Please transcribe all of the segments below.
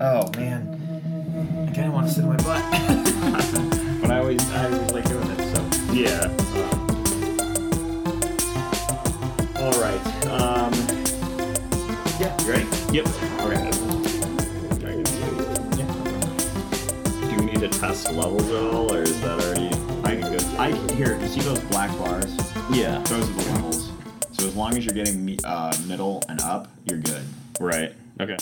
Oh man, I kind of want to sit on my butt, but I always I always like doing it. So Yeah. All right. Um, yeah, you ready? yep. Okay. Do we need to test levels at all, or is that already I can good? I here. You see those black bars? Yeah. Those are the levels. So as long as you're getting uh, middle and up, you're good. Right. Okay.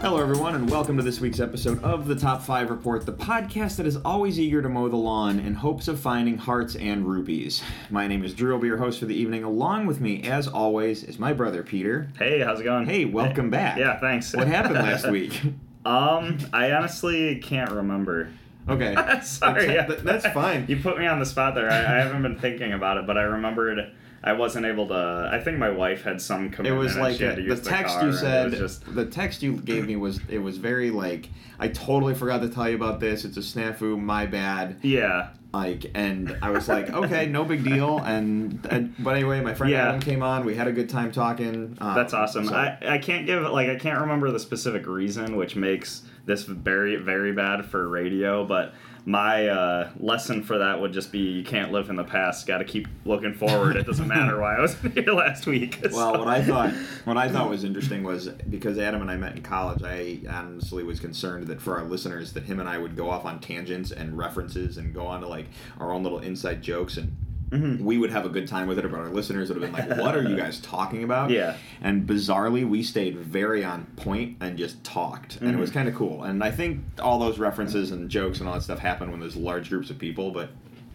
Hello, everyone, and welcome to this week's episode of the Top 5 Report, the podcast that is always eager to mow the lawn in hopes of finding hearts and rupees. My name is Drew, I'll be your host for the evening. Along with me, as always, is my brother Peter. Hey, how's it going? Hey, welcome back. Yeah, thanks. What happened last week? Um, I honestly can't remember. Okay. Sorry. That's, yeah. that's fine. You put me on the spot there. I, I haven't been thinking about it, but I remembered I wasn't able to. I think my wife had some It was like a, to the text you said. just The text you gave me was it was very like I totally forgot to tell you about this. It's a snafu. My bad. yeah. like and i was like okay no big deal and, and but anyway my friend Yeah. adam came on we had a good time talking um, That's awesome. so- I, I can't give like I can't remember the specific reason, which makes this very very bad for radio. But my uh, lesson for that would just be you can't live in the past. Got to keep looking forward. It doesn't matter why I was here last week. well So- what i thought what i thought was interesting was because adam and i met in college i honestly was concerned that for our listeners that him and i would go off on tangents and references and go on to like our own little inside jokes and Mhm. we would have a good time with it, but our listeners would have been like, "What are you guys talking about?" Yeah. And bizarrely, we stayed very on point and just talked, and it was Mhm. kind of cool. And I think all those references and jokes and all that stuff happen when there's large groups of people, but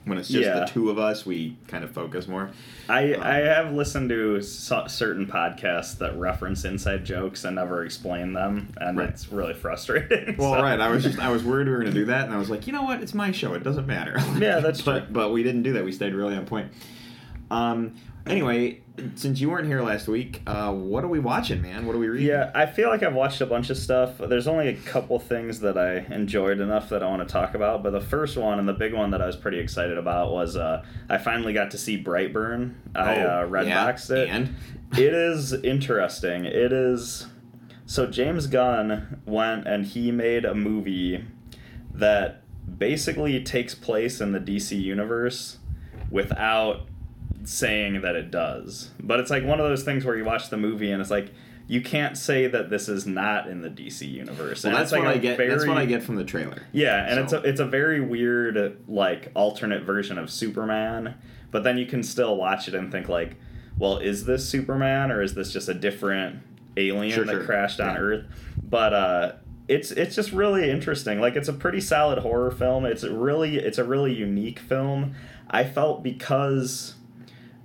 when it's just Yeah. the two of us, we kind of focus more. I, Um, I have listened to so- certain podcasts that reference inside jokes and never explain them, and Right. it's really frustrating. Well, so- right. I was just I was worried we were gonna do that, and I was like, you know what? It's my show. It doesn't matter. Yeah, that's but, true. But we didn't do that. We stayed really on point. Um. Anyway, since you weren't here last week, uh, what are we watching, man? What are we reading? Yeah, I feel like I've watched a bunch of stuff. There's only a couple things that I enjoyed enough that I want to talk about. But the first one and the big one that I was pretty excited about was uh, I finally got to see Brightburn. I uh, Oh, red yeah, boxed it. and? it is interesting. It is. So James Gunn went and he made a movie that basically takes place in the DC universe without saying that it does. But it's like one of those things where you watch the movie and it's like you can't say that this is not in the DC universe. Well, and that's like what I get. That's what I get from the trailer. Yeah, and it's a it's a very weird like alternate version of Superman, but then you can still watch it and think like, well, is this Superman or is this just a different alien Sure, that sure. crashed on Yeah. Earth? But uh it's it's just really interesting. Like it's a pretty solid horror film. It's really it's a really unique film. I felt because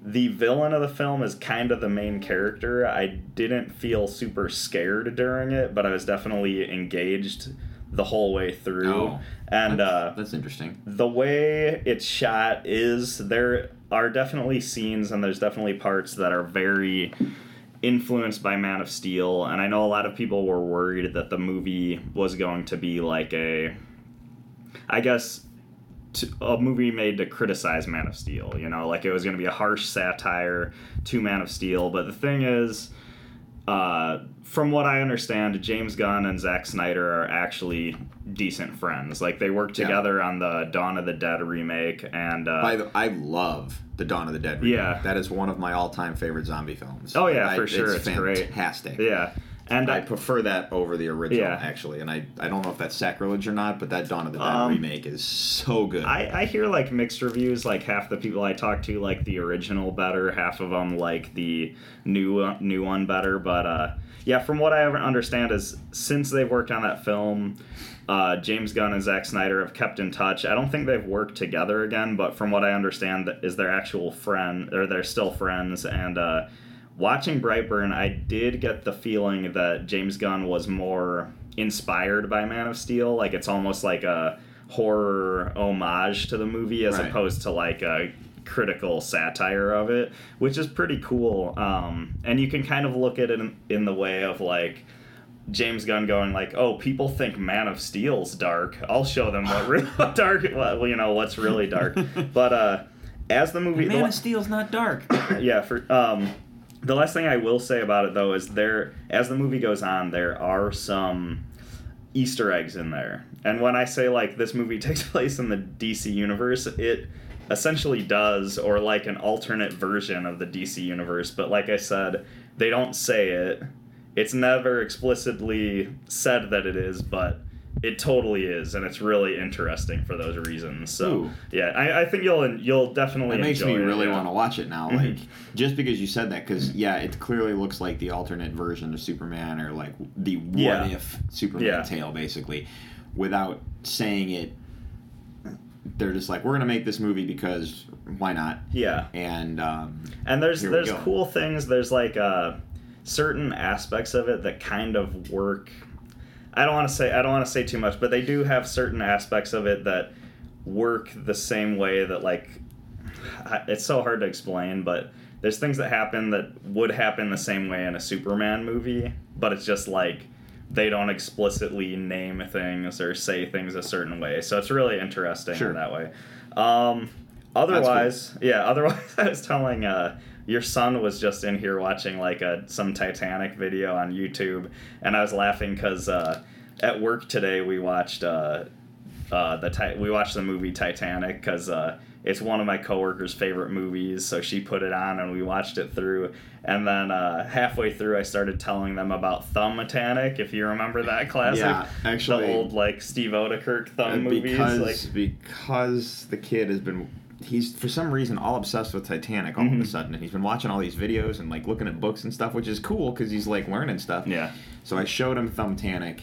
the villain of the film is kind of the main character. I didn't feel super scared during it, but I was definitely engaged the whole way through. Oh, and that's, uh, that's interesting. the way it's shot is there are definitely scenes and there's definitely parts that are very influenced by Man of Steel. And I know a lot of people were worried that the movie was going to be like a, I guess, to, a movie made to criticize Man of Steel. You know, like it was going to be a harsh satire to Man of Steel. But the thing is, uh, from what I understand, James Gunn and Zack Snyder are actually decent friends. Like they worked Yeah. together on the Dawn of the Dead remake, and uh, By the, I love the Dawn of the Dead. remake. Yeah. that is one of my all-time favorite zombie films. Oh, yeah, for sure, it's great. fantastic. yeah, and I I, prefer that over the original, Yeah. actually. And I, I don't know if that's sacrilege or not, but that Dawn of the Dead Um, remake is so good. I, I hear like mixed reviews. Like half the people I talk to like the original better, half of them like the new uh, new one better. But uh, yeah, from what I understand is since they've worked on that film, uh, James Gunn and Zack Snyder have kept in touch. I don't think they've worked together again, but from what I understand, is their actual friend or they're still friends. And uh, watching Brightburn, I did get the feeling that James Gunn was more inspired by Man of Steel. Like it's almost like a horror homage to the movie as Right. opposed to like a critical satire of it, which is pretty cool. Um, and you can kind of look at it in, in the way of like James Gunn going like, "Oh, people think Man of Steel's dark. I'll show them what real dark, well, you know, what's really dark." But uh, as the movie, the Man la- of Steel's not dark. yeah, for um, the last thing I will say about it though is there, as the movie goes on, there are some Easter eggs in there. And when I say like this movie takes place in the DC universe, it essentially does, or like an alternate version of the DC universe. But like I said, they don't say it. It's never explicitly said that it is, but it totally is, and it's really interesting for those reasons. So Ooh. yeah, I, I think you'll you'll definitely That makes me it, really want to watch it now. Mhm. Like just because you said that, because yeah, it clearly looks like the alternate version of Superman, or like the what Yeah. if Superman Yeah. tale, basically, without saying it. They're just like, we're gonna make this movie because why not? Yeah. And um, And there's there's cool things. There's like uh, certain aspects of it that kind of work. I don't want to say I don't want to say too much, but they do have certain aspects of it that work the same way that like it's so hard to explain, but there's things that happen that would happen the same way in a Superman movie, but it's just like they don't explicitly name things or say things a certain way. So it's really interesting Sure. in that way. Um, otherwise, yeah. Otherwise, I was telling uh, your son was just in here watching like a some Titanic video on YouTube, and I was laughing because uh, at work today we watched uh, uh, the ti- we watched the movie Titanic because uh, it's one of my coworkers' favorite movies. So she put it on and we watched it through. And then uh, halfway through, I started telling them about Thumbtanic. If you remember that classic, Yeah, actually- the old like Steve Oedekerk thumb movies. because Like, because the kid has been he's for some reason all obsessed with Titanic all of Mhm. a sudden, and he's been watching all these videos and like looking at books and stuff, which is cool because he's like learning stuff. yeah, So I showed him Thumbtanic.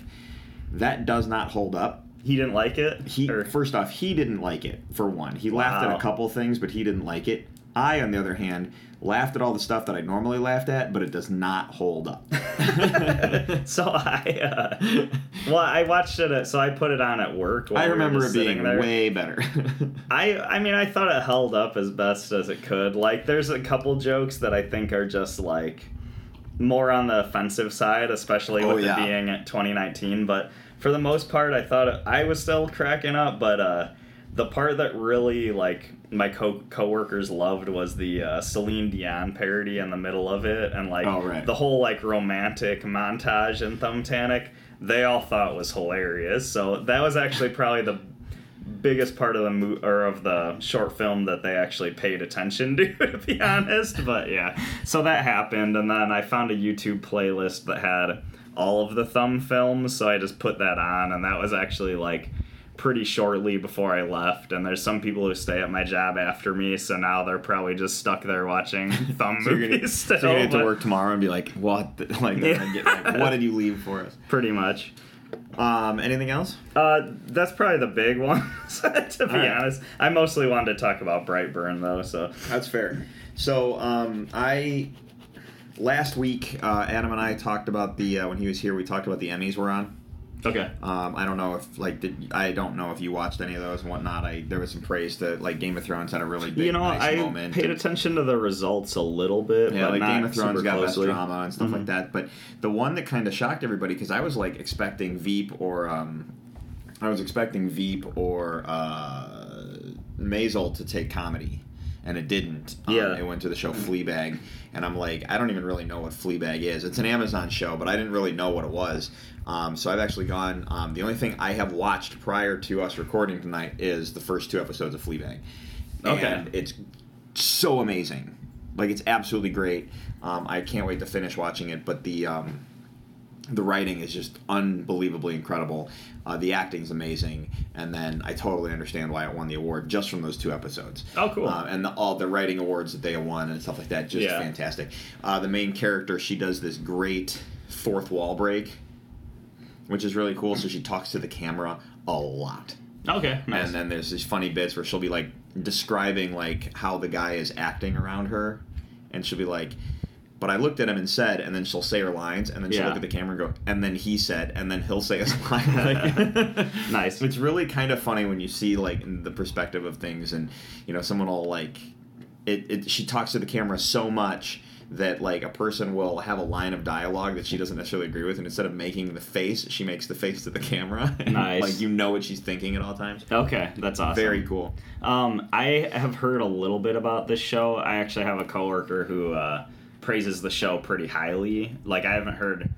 That does not hold up. he didn't like it. He Or- first off, he didn't like it for one. He laughed at a couple things, but he didn't like it. I, on the other hand, laughed at all the stuff that I normally laughed at, but it does not hold up. so I, uh, well, I watched it. At, so I put it on at work. while I we remember just it being there. way better. I I mean I thought it held up as best as it could. Like there's a couple jokes that I think are just like more on the offensive side, especially Oh, with yeah. it being at 2019. But for the most part, I thought it, I was still cracking up. But uh, the part that really like my co coworkers loved was the uh, Celine Dion parody in the middle of it, and like Oh, right. the whole like romantic montage in Thumbtanic. They all thought was hilarious. So that was actually probably the biggest part of the mo- or of the short film that they actually paid attention to to be honest but yeah so that happened and then i found a youtube playlist that had all of the thumb films so i just put that on and that was actually like pretty shortly before i left and there's some people who stay at my job after me so now they're probably just stuck there watching thumb So you're gonna- movies still so you get to work tomorrow and be like, "What? the- Like, they're get, like, what did you leave for us?" pretty much Um, anything else? Uh, that's probably the big one. to be right. honest, I mostly wanted to talk about Brightburn though. So That's fair. So, um, I last week uh, Adam and I talked about the uh, when he was here. We talked about the Emmys we're on. Okay, Um, I don't know if like did I don't know if you watched any of those and whatnot. I there was some praise to like Game of Thrones had a really big you know nice I moment. paid attention to the results a little bit, Yeah, but like Game of Thrones got closely. best drama and stuff Mhm. like that. But the one that kind of shocked everybody because I was like expecting Veep or um, I was expecting Veep or uh, Maisel to take comedy, and it didn't. Um, Yeah. it went to the show Fleabag, and I'm like, I don't even really know what Fleabag is. It's an Amazon show, but I didn't really know what it was. Um, so I've actually gone. Um, the only thing I have watched prior to us recording tonight is the first two episodes of Fleabag. Okay. And it's so amazing. Like it's absolutely great. Um, I can't wait to finish watching it. But the um, the writing is just unbelievably incredible. Uh, the acting's amazing, and then I totally understand why it won the award just from those two episodes. Oh, cool. Uh, and the, all the writing awards that they won and stuff like that, just Yeah. fantastic. Uh, the main character, she does this great fourth wall break, which is really cool. So she talks to the camera a lot. Okay, nice. And then there's these funny bits where she'll be like describing like how the guy is acting around her, and she'll be like, "But I looked at him and said," and then she'll say her lines, and then she'll Yeah. look at the camera and go, "And then he said," and then he'll say his line. Like, Nice. It's really kind of funny when you see like the perspective of things, and you know, someone will like, it. it she talks to the camera so much. That like a person will have a line of dialogue that she doesn't necessarily agree with, and instead of making the face, she makes the face to the camera. And, Nice. like you know what she's thinking at all times. okay, that's awesome. Very cool. Um, I have heard a little bit about this show. I actually have a coworker who uh, praises the show pretty highly. Like I haven't heard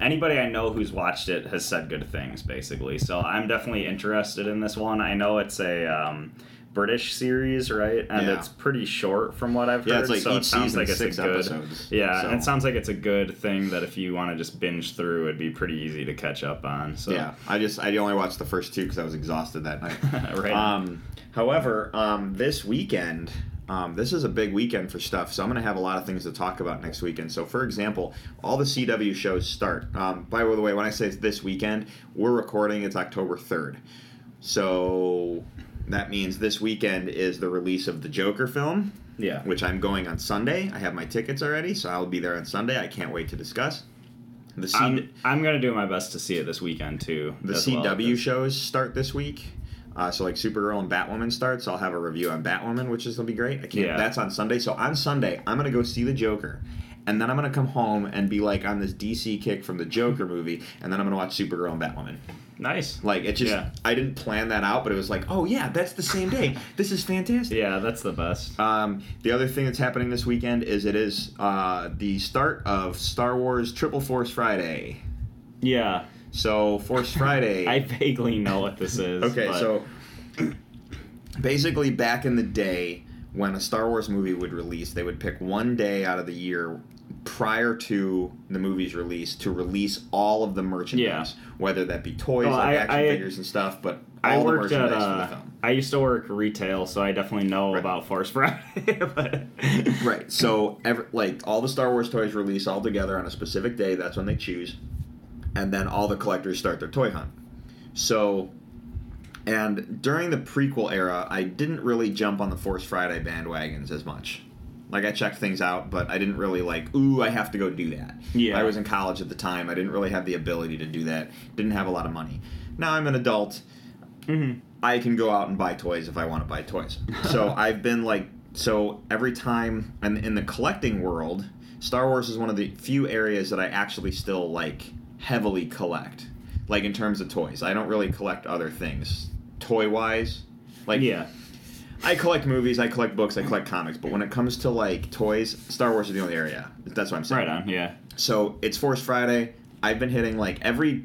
anybody I know who's watched it has said good things, basically. So I'm definitely interested in this one. I know it's a um, British series, right? And Yeah. it's pretty short from what I've heard. Yeah, it's like so each it sounds season like it's six a good, episodes, Yeah, so- and it sounds like it's a good thing that if you want to just binge through, it'd be pretty easy to catch up on. So Yeah, I just I only watched the first two because I was exhausted that night. right. Um, however, um, this weekend, um, this is a big weekend for stuff, so I'm going to have a lot of things to talk about next weekend. So, for example, all the CW shows start. Um, by the way, when I say it's this weekend, we're recording. It's October 3rd, so that means this weekend is the release of the Joker film, yeah. which I'm going on Sunday. I have my tickets already, so I'll be there on Sunday. I can't wait to discuss. The C- I'm, I'm gonna do my best to see it this weekend too. the as well. CW shows start this week. Uh, so like Supergirl and Batwoman starts. I'll have a review on Batwoman, which is gonna be great. I can't. Yeah. That's on Sunday. So on Sunday, I'm gonna go see the Joker, and then I'm gonna come home and be like on this DC kick from the Joker movie, and then I'm gonna watch Supergirl and Batwoman. Nice. Like it just, Yeah. I didn't plan that out, but it was like, oh yeah, that's the same day. This is fantastic. Yeah, that's the best. Um, the other thing that's happening this weekend is it is uh, the start of Star Wars Triple Force Friday. Yeah, So Force Friday. I vaguely know what this is. Okay, but- so basically, back in the day, when a Star Wars movie would release, they would pick one day out of the year prior to the movie's release to release all of the merchandise, Yeah. whether that be toys, Oh, like I- action I- figures and stuff, but I all the worked at merchandise for the uh, film. I used to work retail, so I definitely know Right. about Force Friday. but Right. So, every, like all the Star Wars toys release all together on a specific day. That's when they choose, and then all the collectors start their toy hunt. So, and during the prequel era, I didn't really jump on the Force Friday bandwagons as much. Like I checked things out, but I didn't really like. Ooh, I have to go do that. Yeah. I was in college at the time. I didn't really have the ability to do that. Didn't have a lot of money. Now I'm an adult. Mhm. I can go out and buy toys if I want to buy toys. So I've been like, so every time, and in the collecting world, Star Wars is one of the few areas that I actually still like heavily collect. Like in terms of toys, I don't really collect other things, toy wise. Like yeah, I collect movies, I collect books, I collect comics, but when it comes to like toys, Star Wars is the only area. That's what I'm saying. right on. Yeah, So it's Force Friday. I've been hitting like every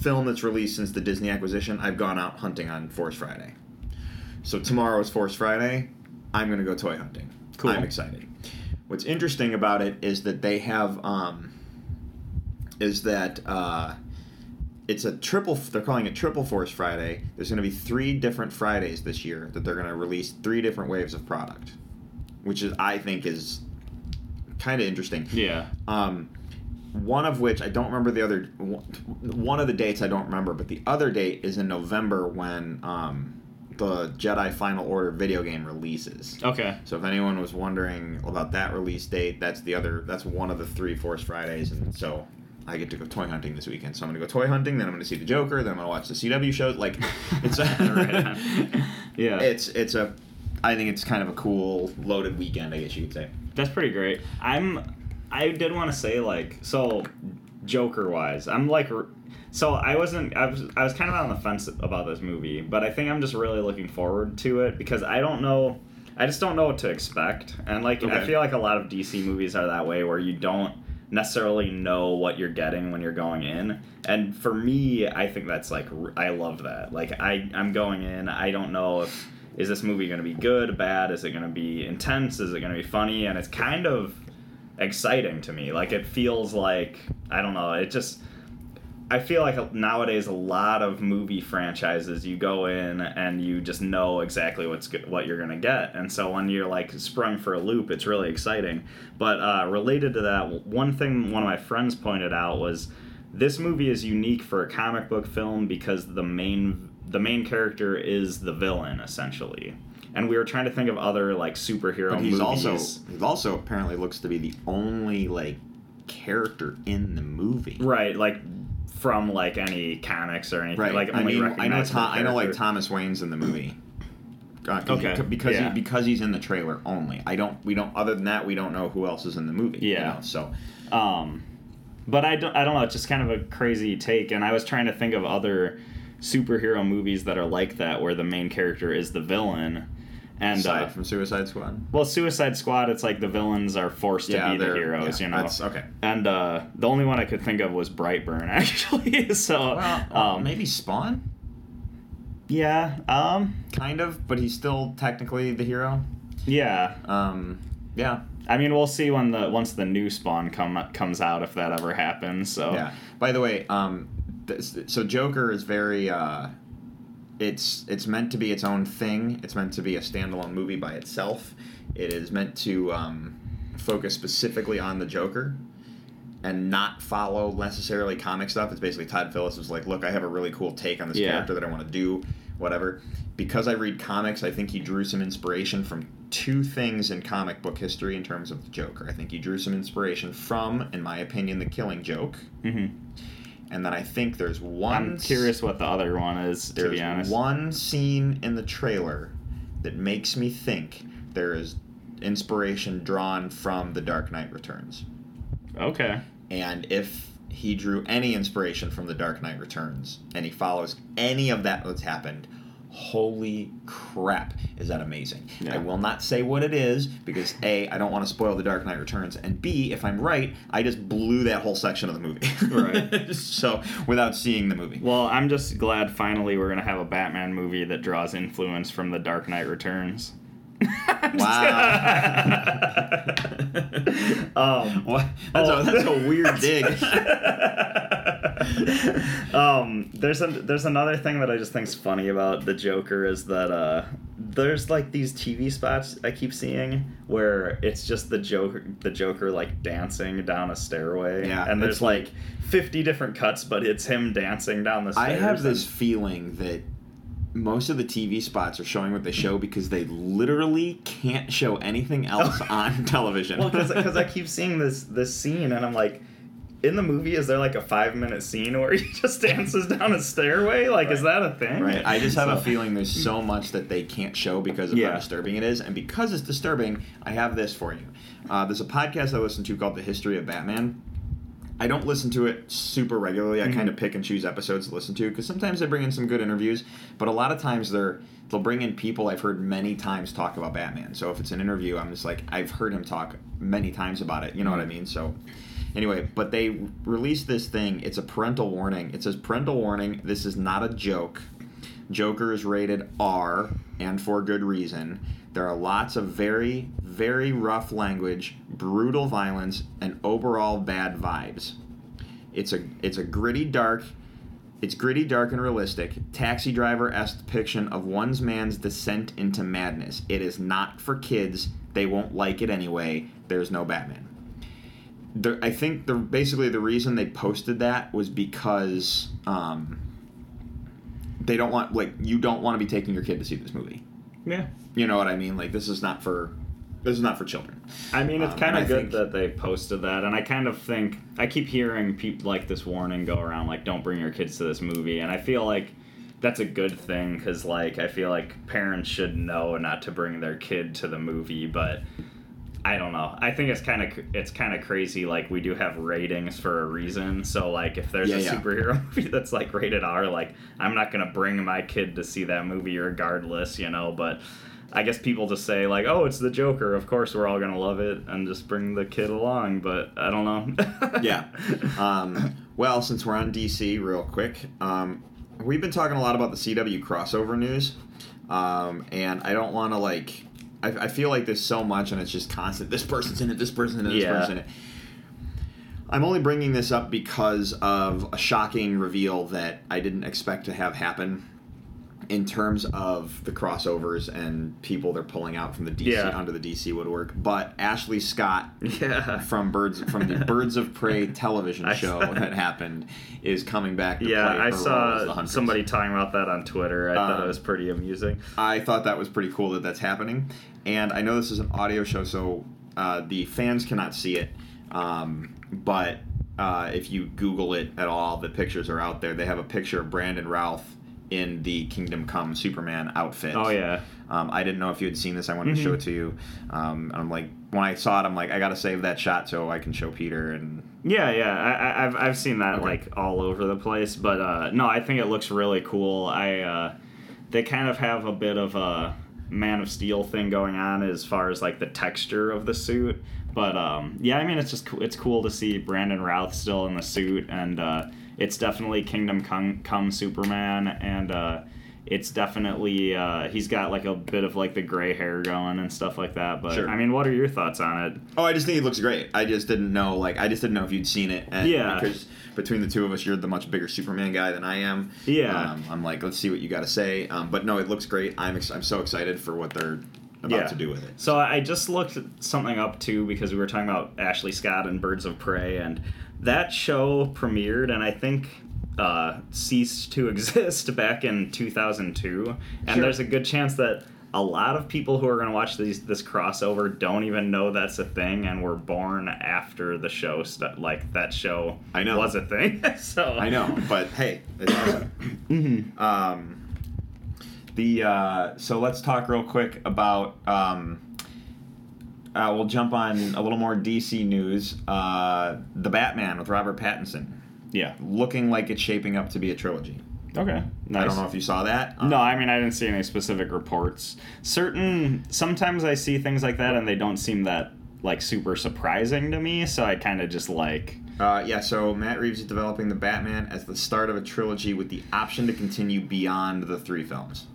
film that's released since the Disney acquisition. I've gone out hunting on Force Friday. So tomorrow is Force Friday. I'm gonna go toy hunting. Cool. I'm excited. What's interesting about it is that they have um, is that uh, it's a triple. They're calling it Triple Force Friday. There's gonna be three different Fridays this year that they're gonna release three different waves of product, which is I think is kind of interesting. yeah. Um, one of which I don't remember the other. One of the dates I don't remember, but the other date is in November when um, the Jedi Fallen Order video game releases. Okay. So if anyone was wondering about that release date, that's the other. That's one of the three Force Fridays, and so I get to go toy hunting this weekend. So I'm gonna go toy hunting, then I'm gonna see the Joker, then I'm gonna watch the CW shows. Like it's Right yeah, it's it's a. I think it's kind of a cool loaded weekend, I guess you could say. that's pretty great. I'm. I did want to say like so, Joker wise, I'm like. So I wasn't. I was. I was kind of on the fence about this movie, but I think I'm just really looking forward to it because I don't know. I just don't know what to expect, and like I feel like a lot of DC movies are that way, where you don't necessarily know what you're getting when you're going in. And for me, I think that's like I love that. Like I I'm going in, I don't know if is this movie going to be good, bad, is it going to be intense, is it going to be funny, and it's kind of exciting to me. Like it feels like I don't know, it just I feel like nowadays a lot of movie franchises you go in and you just know exactly what's what you're gonna get, and so when you're like sprung for a loop, it's really exciting. But uh, related to that, one thing one of my friends pointed out was this movie is unique for a comic book film because the main the main character is the villain essentially. And we were trying to think of other like superhero But he's movies. also he also apparently looks to be the only like character in the movie. right, like from like any comics or anything. Right. Like I mean, I know Tom, I know like. Thomas Wayne's in the movie. Uh, Okay, he- because yeah. he, because he's in the trailer only. I don't. We don't. Other than that, we don't know who else is in the movie. you Yeah. know, so Um, but I don't, I don't know. It's just kind of a crazy take, and I was trying to think of other superhero movies that are like that, where the main character is the villain, And Aside uh, from Suicide Squad. well, Suicide Squad, it's like the villains are forced to be the heroes, yeah, you know. that's- okay. And uh, the only one I could think of was Brightburn, actually. so, Well, um, maybe Spawn, yeah, um, kind of, but he's still technically the hero. yeah. Um, yeah, I mean, we'll see when the once the new Spawn come comes out if that ever happens. So, yeah. By the way, um, this, so Joker is very. Uh, it's it's meant to be its own thing. It's meant to be a standalone movie by itself. It is meant to um, focus specifically on the Joker and not follow necessarily comic stuff. It's basically Todd Phillips was like, "Look, I have a really cool take on this Yeah. character that I want to do, whatever." Because I read comics, I think he drew some inspiration from two things in comic book history in terms of the Joker. I think he drew some inspiration from, in my opinion, the Killing Joke, hmm and then I think there's one. I'm curious what the other one is. To There's be honest, one scene in the trailer that makes me think there is inspiration drawn from The Dark Knight Returns. okay. And if he drew any inspiration from The Dark Knight Returns and he follows any of that that's happened, holy crap, is that amazing. Yeah. I will not say what it is because A, I don't want to spoil The Dark Knight Returns, and B, if I'm right, I just blew that whole section of the movie. Right. so, without seeing the movie. Well, I'm just glad finally we're gonna have a Batman movie that draws influence from The Dark Knight Returns. um, What? That's, Oh. a, that's a weird dig. um, there's a there's another thing that I just think's funny about the Joker is that uh, there's like these TV spots I keep seeing where it's just the Joker the Joker like dancing down a stairway. Yeah, and there's like- like 50 different cuts, but it's him dancing down the I have this feeling that most of the TV spots are showing what they show because they literally can't show anything else on television. well, because I keep seeing this this scene, and I'm like, in the movie, is there like a five minute scene where he just dances down a stairway? Like, is that a thing? Right. I just have a feeling there's so much that they can't show because of how disturbing it is. And because it's disturbing, I have this for you. Uh, there's a podcast I listen to called The History of Batman. I don't listen to it super regularly. I Mhm. kind of pick and choose episodes to listen to because sometimes they bring in some good interviews, but a lot of times they're they'll bring in people I've heard many times talk about Batman. So if it's an interview, I'm just like I've heard him talk many times about it. You know what I mean? So anyway, but they released this thing. It's a parental warning. It says parental warning. This is not a joke. Joker is rated R, and for good reason. There are lots of very, very rough language, brutal violence, and overall bad vibes. It's a it's a gritty, dark. It's gritty, dark, and realistic. Taxi driver esque depiction of one's man's descent into madness. It is not for kids. They won't like it anyway. There's no Batman. I think the basically the reason they posted that was because um, they don't want like you don't want to be taking your kid to see this movie. Yeah. You know what I mean? Like this is not for this is not for children. I mean, it's Um, kind of good think- that they posted that, and I kind of think I keep hearing people like this warning go around, like "Don't bring your kids to this movie," and I feel like that's a good thing because, like, I feel like parents should know not to bring their kid to the movie, but I don't know. I think it's kind of it's kind of crazy. Like, we do have ratings for a reason, so like, if there's Yeah, a yeah. superhero movie that's like rated R, like, I'm not gonna bring my kid to see that movie regardless, you know, but. I guess people just say like, "Oh, it's the Joker. Of course, we're all gonna love it," and just bring the kid along. But I don't know. yeah. Um, well, since we're on DC, real quick, um, we've been talking a lot about the CW crossover news, um, and I don't want to like. I, I feel like there's so much, and it's just constant. This person's in it. This person's in it. This Yeah. person's in it. I'm only bringing this up because of a shocking reveal that I didn't expect to have happen in terms of the crossovers and people they're pulling out from the DC Yeah. onto the DC woodwork. But Ashley Scott yeah. from Birds from the Birds of Prey television show that happened is coming back. Yeah, I saw somebody talking about that on Twitter. I thought Um, it was pretty amusing. I thought that was pretty cool that that's happening, and I know this is an audio show, so uh, the fans cannot see it. Um, but uh, if you Google it at all, the pictures are out there. They have a picture of Brandon Routh in the Kingdom Come Superman outfit. Oh yeah. Um, I didn't know if you had seen this. I wanted to Mhm. show it to you. Um, I'm like, when I saw it, I'm like, I got to save that shot so I can show Peter. And Yeah, yeah, I, I, I've I've seen that Okay. like all over the place, but uh, no, I think it looks really cool. I uh, they kind of have a bit of a Man of Steel thing going on as far as like the texture of the suit. But um, yeah, I mean, it's just it's cool to see Brandon Routh still in the suit, and uh, it's definitely Kingdom Come, Come Superman, and uh, it's definitely uh, he's got like a bit of like the gray hair going and stuff like that. But Sure. I mean, what are your thoughts on it? Oh, I just think it looks great. I just didn't know, like, I just didn't know if you'd seen it. And Yeah. Because between the two of us, you're the much bigger Superman guy than I am. Yeah. Um, I'm like, let's see what you got to say. Um, but no, it looks great. I'm ex- I'm so excited for what they're about Yeah. to do with it. So I just looked something up too because we were talking about Ashley Scott and Birds of Prey, and that show premiered and I think uh, ceased to exist back in 2002. And Sure. there's a good chance that a lot of people who are going to watch these this crossover don't even know that's a thing and were born after the show st- like that show I know. was a thing. so I know, but hey, it's awesome. Mhm. Um, the uh, so let's talk real quick about. Um, uh, we'll jump on a little more DC news. Uh, the Batman with Robert Pattinson, Yeah. looking like it's shaping up to be a trilogy. Okay. I don't know if you saw that. Um, No, I mean I didn't see any specific reports. Certain sometimes I see things like that and they don't seem that like super surprising to me, so I kind of just like Uh, yeah, so Matt Reeves is developing the Batman as the start of a trilogy with the option to continue beyond the three films.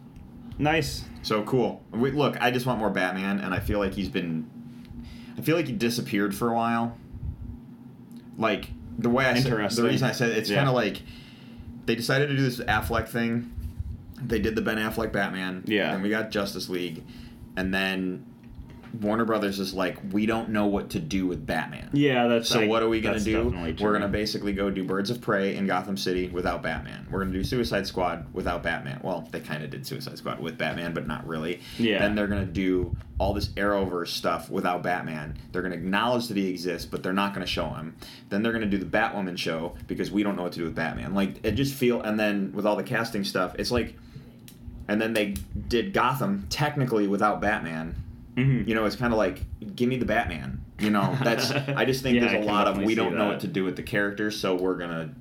nice. So cool. Wait, look, I just want more Batman, and I feel like he's been. I feel like he disappeared for a while. Like the way I said, the reason I said it, it's Yeah. kind of like they decided to do this Affleck thing. They did the Ben Affleck Batman. Yeah. Then we got Justice League, and then Warner Brothers is like, we don't know what to do with Batman. Yeah, that's So I- what are we gonna do? We're gonna basically go do Birds of Prey in Gotham City without Batman. We're gonna do Suicide Squad without Batman. Well, they kind of did Suicide Squad with Batman, but not really. Yeah. Then they're gonna do all this Arrowverse stuff without Batman. They're gonna acknowledge that he exists, but they're not gonna show him. Then they're gonna do the Batwoman show because we don't know what to do with Batman. Like it just feel, and then with all the casting stuff, it's like, and then they did Gotham technically without Batman. Mhm. You know, it's kind of like, give me the Batman. You know, that's. I just think Yeah, there's a lot of we don't know what to do with the characters, so we're gonna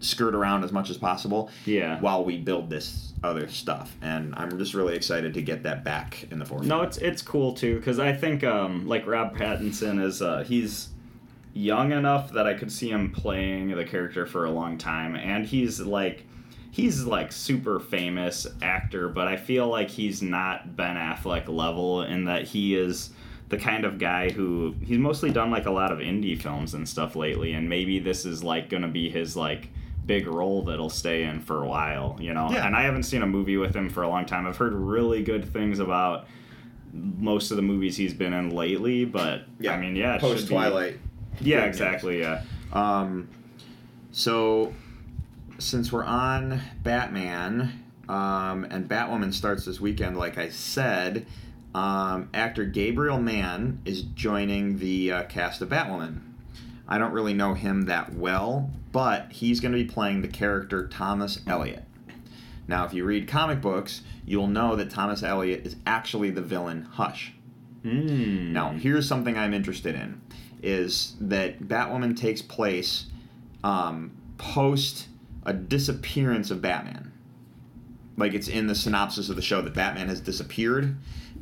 skirt around as much as possible. Yeah. While we build this other stuff, and I'm just really excited to get that back in the forefront. No, it's it's cool too because I think um, like Rob Pattinson is uh, he's young enough that I could see him playing the character for a long time, and he's like he's like super famous actor, but I feel like he's not Ben Affleck level in that he is the kind of guy who he's mostly done like a lot of indie films and stuff lately, and maybe this is like gonna be his like big role that'll stay in for a while, you know. Yeah. And I haven't seen a movie with him for a long time. I've heard really good things about most of the movies he's been in lately, but Yeah. I mean, yeah, Post Twilight. Yeah, Yeah. exactly. Yeah. Um, so, since we're on Batman, um, and Batwoman starts this weekend, like I said, um, actor Gabriel Mann is joining the uh, cast of Batwoman. I don't really know him that well, but he's going to be playing the character Thomas Elliot. Now, if you read comic books, you'll know that Thomas Elliot is actually the villain Hush. Mm. Now, here's something I'm interested in: is that Batwoman takes place um, post a disappearance of Batman. Like it's in the synopsis of the show that Batman has disappeared,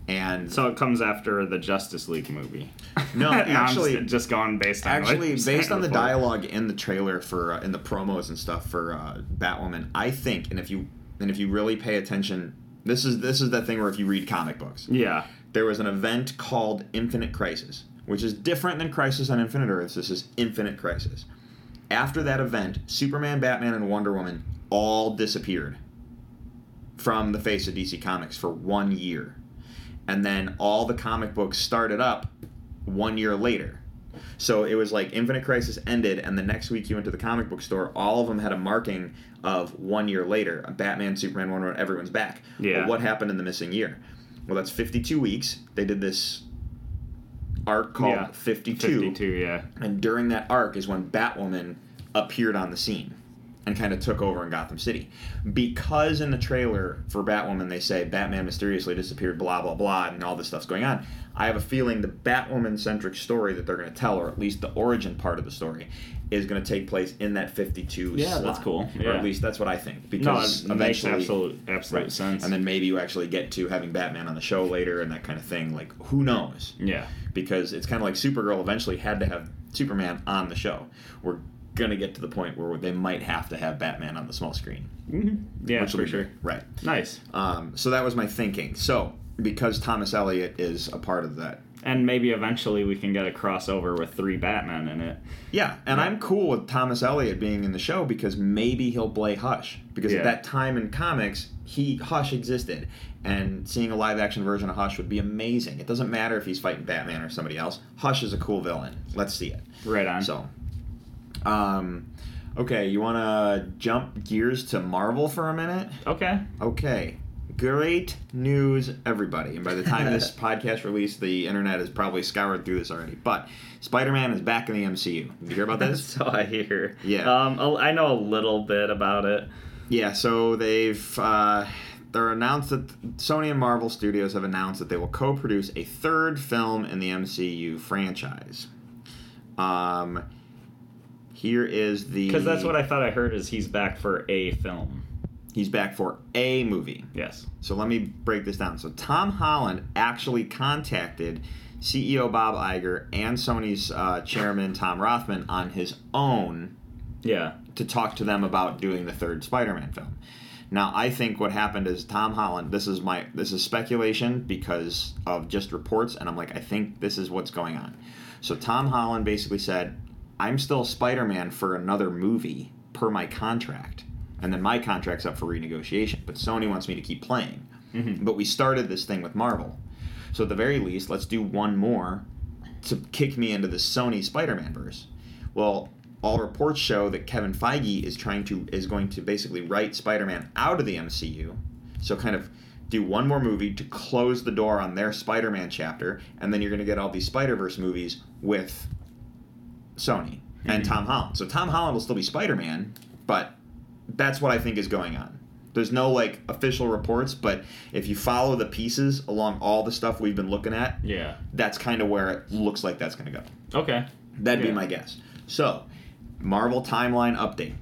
and So it comes after the Justice League movie. No, actually- just, just going based on actually based on the before. dialogue in the trailer for uh, in the promos and stuff for uh, Batwoman, I think, and if you and if you really pay attention, this is this is that thing where if you read comic books, Yeah. there was an event called Infinite Crisis, which is different than Crisis on Infinite Earths. This is Infinite Crisis. After that event, Superman, Batman, and Wonder Woman all disappeared from the face of DC Comics for one year. And then all the comic books started up one year later. So it was like Infinite Crisis ended, and the next week you went to the comic book store, all of them had a marking of one year later. Batman, Superman, Wonder Woman, everyone's back. Yeah. Well, what happened in the missing year? Well, that's 52 weeks. They did this arc called Yeah. 52. 52, yeah. And during that arc is when Batwoman appeared on the scene. and kind of took over in Gotham City. Because in the trailer for Batwoman they say Batman mysteriously disappeared, blah blah blah, and all this stuff's going on. I have a feeling the Batwoman centric story that they're going to tell, or at least the origin part of the story, is going to take place in that 52 Yeah, slot. that's cool. Or at least that's what I think. No, Because it makes eventually, absolute absolute Right. sense. And then maybe you actually get to having Batman on the show later and that kind of thing. Like, who knows? yeah, Because it's kind of like Supergirl eventually had to have Superman on the show. We're going to get to the point where they might have to have Batman on the small screen. yeah, which will for sure. Right. Nice. Um, so that was my thinking. So, because Thomas Elliot is a part of that. And maybe eventually we can get a crossover with three Batman in it. Yeah, and I'm cool with Thomas Elliot being in the show because maybe he'll play Hush. Because Yeah. at that time in comics, he Hush existed, and seeing a live action version of Hush would be amazing. It doesn't matter if he's fighting Batman or somebody else. Hush is a cool villain. Let's see it. Right on. So, um, okay, you want to jump gears to Marvel for a minute? Okay. Okay. Great news, everybody. And by the time this podcast released, the internet has probably scoured through this already. But Spider Man is back in the MCU. Did you hear about this? so I hear. Yeah. Um, I know a little bit about it. yeah, so they've. Uh, they're announced that Sony and Marvel Studios have announced that they will co produce a third film in the MCU franchise. Um, here is the. Because that's what I thought I heard is he's back for a film. He's back for a movie. Yes. So let me break this down. So Tom Holland actually contacted CEO Bob Iger and Sony's uh, chairman Tom Rothman on his own Yeah. to talk to them about doing the third Spider-Man film. Now, I think what happened is Tom Holland. This is my this is speculation because of just reports, and I'm like, I think this is what's going on. So Tom Holland basically said, "I'm still Spider-Man for another movie per my contract, and then my contract's up for renegotiation. But Sony wants me to keep playing. Mm-hmm. But we started this thing with Marvel, so at the very least, let's do one more to kick me into the Sony Spider-Man verse. Well, all reports show that Kevin Feige is trying to is going to basically write Spider-Man out of the MCU. So kind of do one more movie to close the door on their Spider-Man chapter, and then you're going to get all these Spider-Verse movies with Sony and Mhm. Tom Holland. So Tom Holland will still be Spider-Man, but that's what I think is going on. There's no like official reports, but if you follow the pieces along all the stuff we've been looking at, Yeah. that's kind of where it looks like that's going to go. Okay. That'd be my guess. So, Marvel timeline update.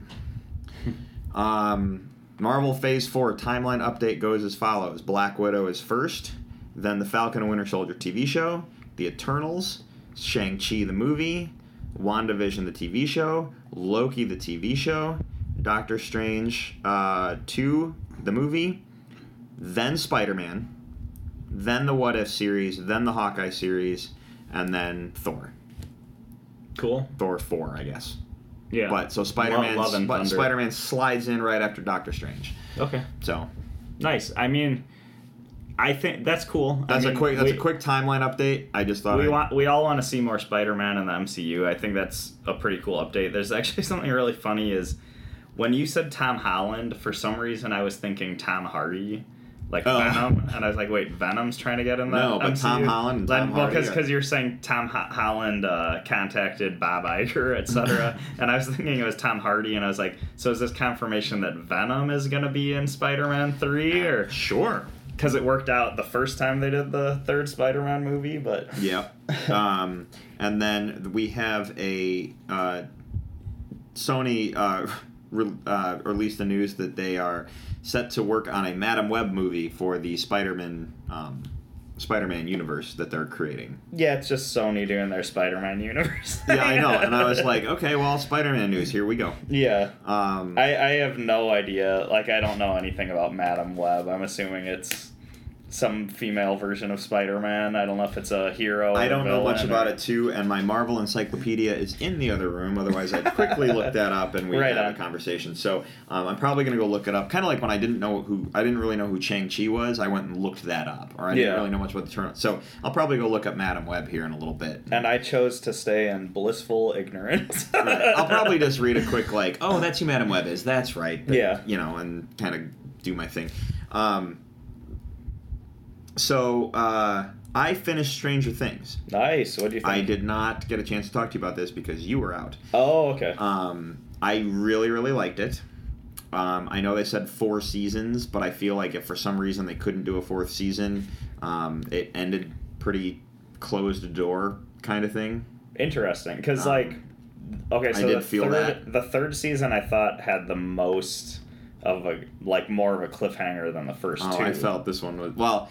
um, Marvel Phase 4 timeline update goes as follows Black Widow is first, then the Falcon and Winter Soldier TV show, The Eternals, Shang-Chi the movie, WandaVision the TV show, Loki the TV show, Doctor Strange uh, 2 the movie, then Spider Man, then the What If series, then the Hawkeye series, and then Thor. Cool. Thor 4, I guess. Yeah. But so Spider Man. Spider Man slides in right after Doctor Strange. Okay. So Nice. I mean, I think that's cool. I that's mean, a quick that's we, a quick timeline update. I just thought We I'd- want we all want to see more Spider-Man in the MCU. I think that's a pretty cool update. There's actually something really funny is when you said Tom Holland, for some reason I was thinking Tom Hardy, like Oh. Venom, and I was like, wait, Venom's trying to get in that. No, but MCU? Tom Holland Tom well, Hardy because you're saying Tom Ho- Holland uh, contacted Bob Iger, etc. and I was thinking it was Tom Hardy, and I was like, so is this confirmation that Venom is going to be in Spider-Man three, or sure. Because it worked out the first time they did the third Spider-Man movie, but Yep. um, and then we have a uh, Sony uh, uh, released the news that they are set to work on a Madam Web movie for the Spider-Man um, Spider-Man universe that they're creating. Yeah, it's just Sony doing their Spider-Man universe. Yeah, I know. And I was like, okay, well, Spider-Man news. Here we go. yeah. Um, I, I have no idea. Like, I don't know anything about Madam Web. I'm assuming it's some female version of Spider-Man. I don't know if it's a hero. I don't know much villain about it too, and my Marvel encyclopedia is in the other room. Otherwise, I'd quickly look that up and we Right have on. a conversation. So um, I'm probably going to go look it up. Kind of like when I didn't know who I didn't really know who Shang-Chi was. I went and looked that up, or I didn't Yeah. really know much about the turn. So I'll probably go look up Madam Web here in a little bit. And I chose to stay in blissful ignorance. Right. I'll probably just read a quick like, oh, that's who Madam Web is. That's right. That- Yeah. You know, and kind of do my thing. Um, so uh, I finished Stranger Things. Nice. What do you think? I did not get a chance to talk to you about this because you were out. Oh, okay. Um, I really, really liked it. Um, I know they said four seasons, but I feel like if for some reason they couldn't do a fourth season, um, it ended pretty closed door kind of thing. Interesting, because Um, like, okay, so I did the feel third, that. the third season I thought had the most of a like more of a cliffhanger than the first Oh, two. I felt this one was well.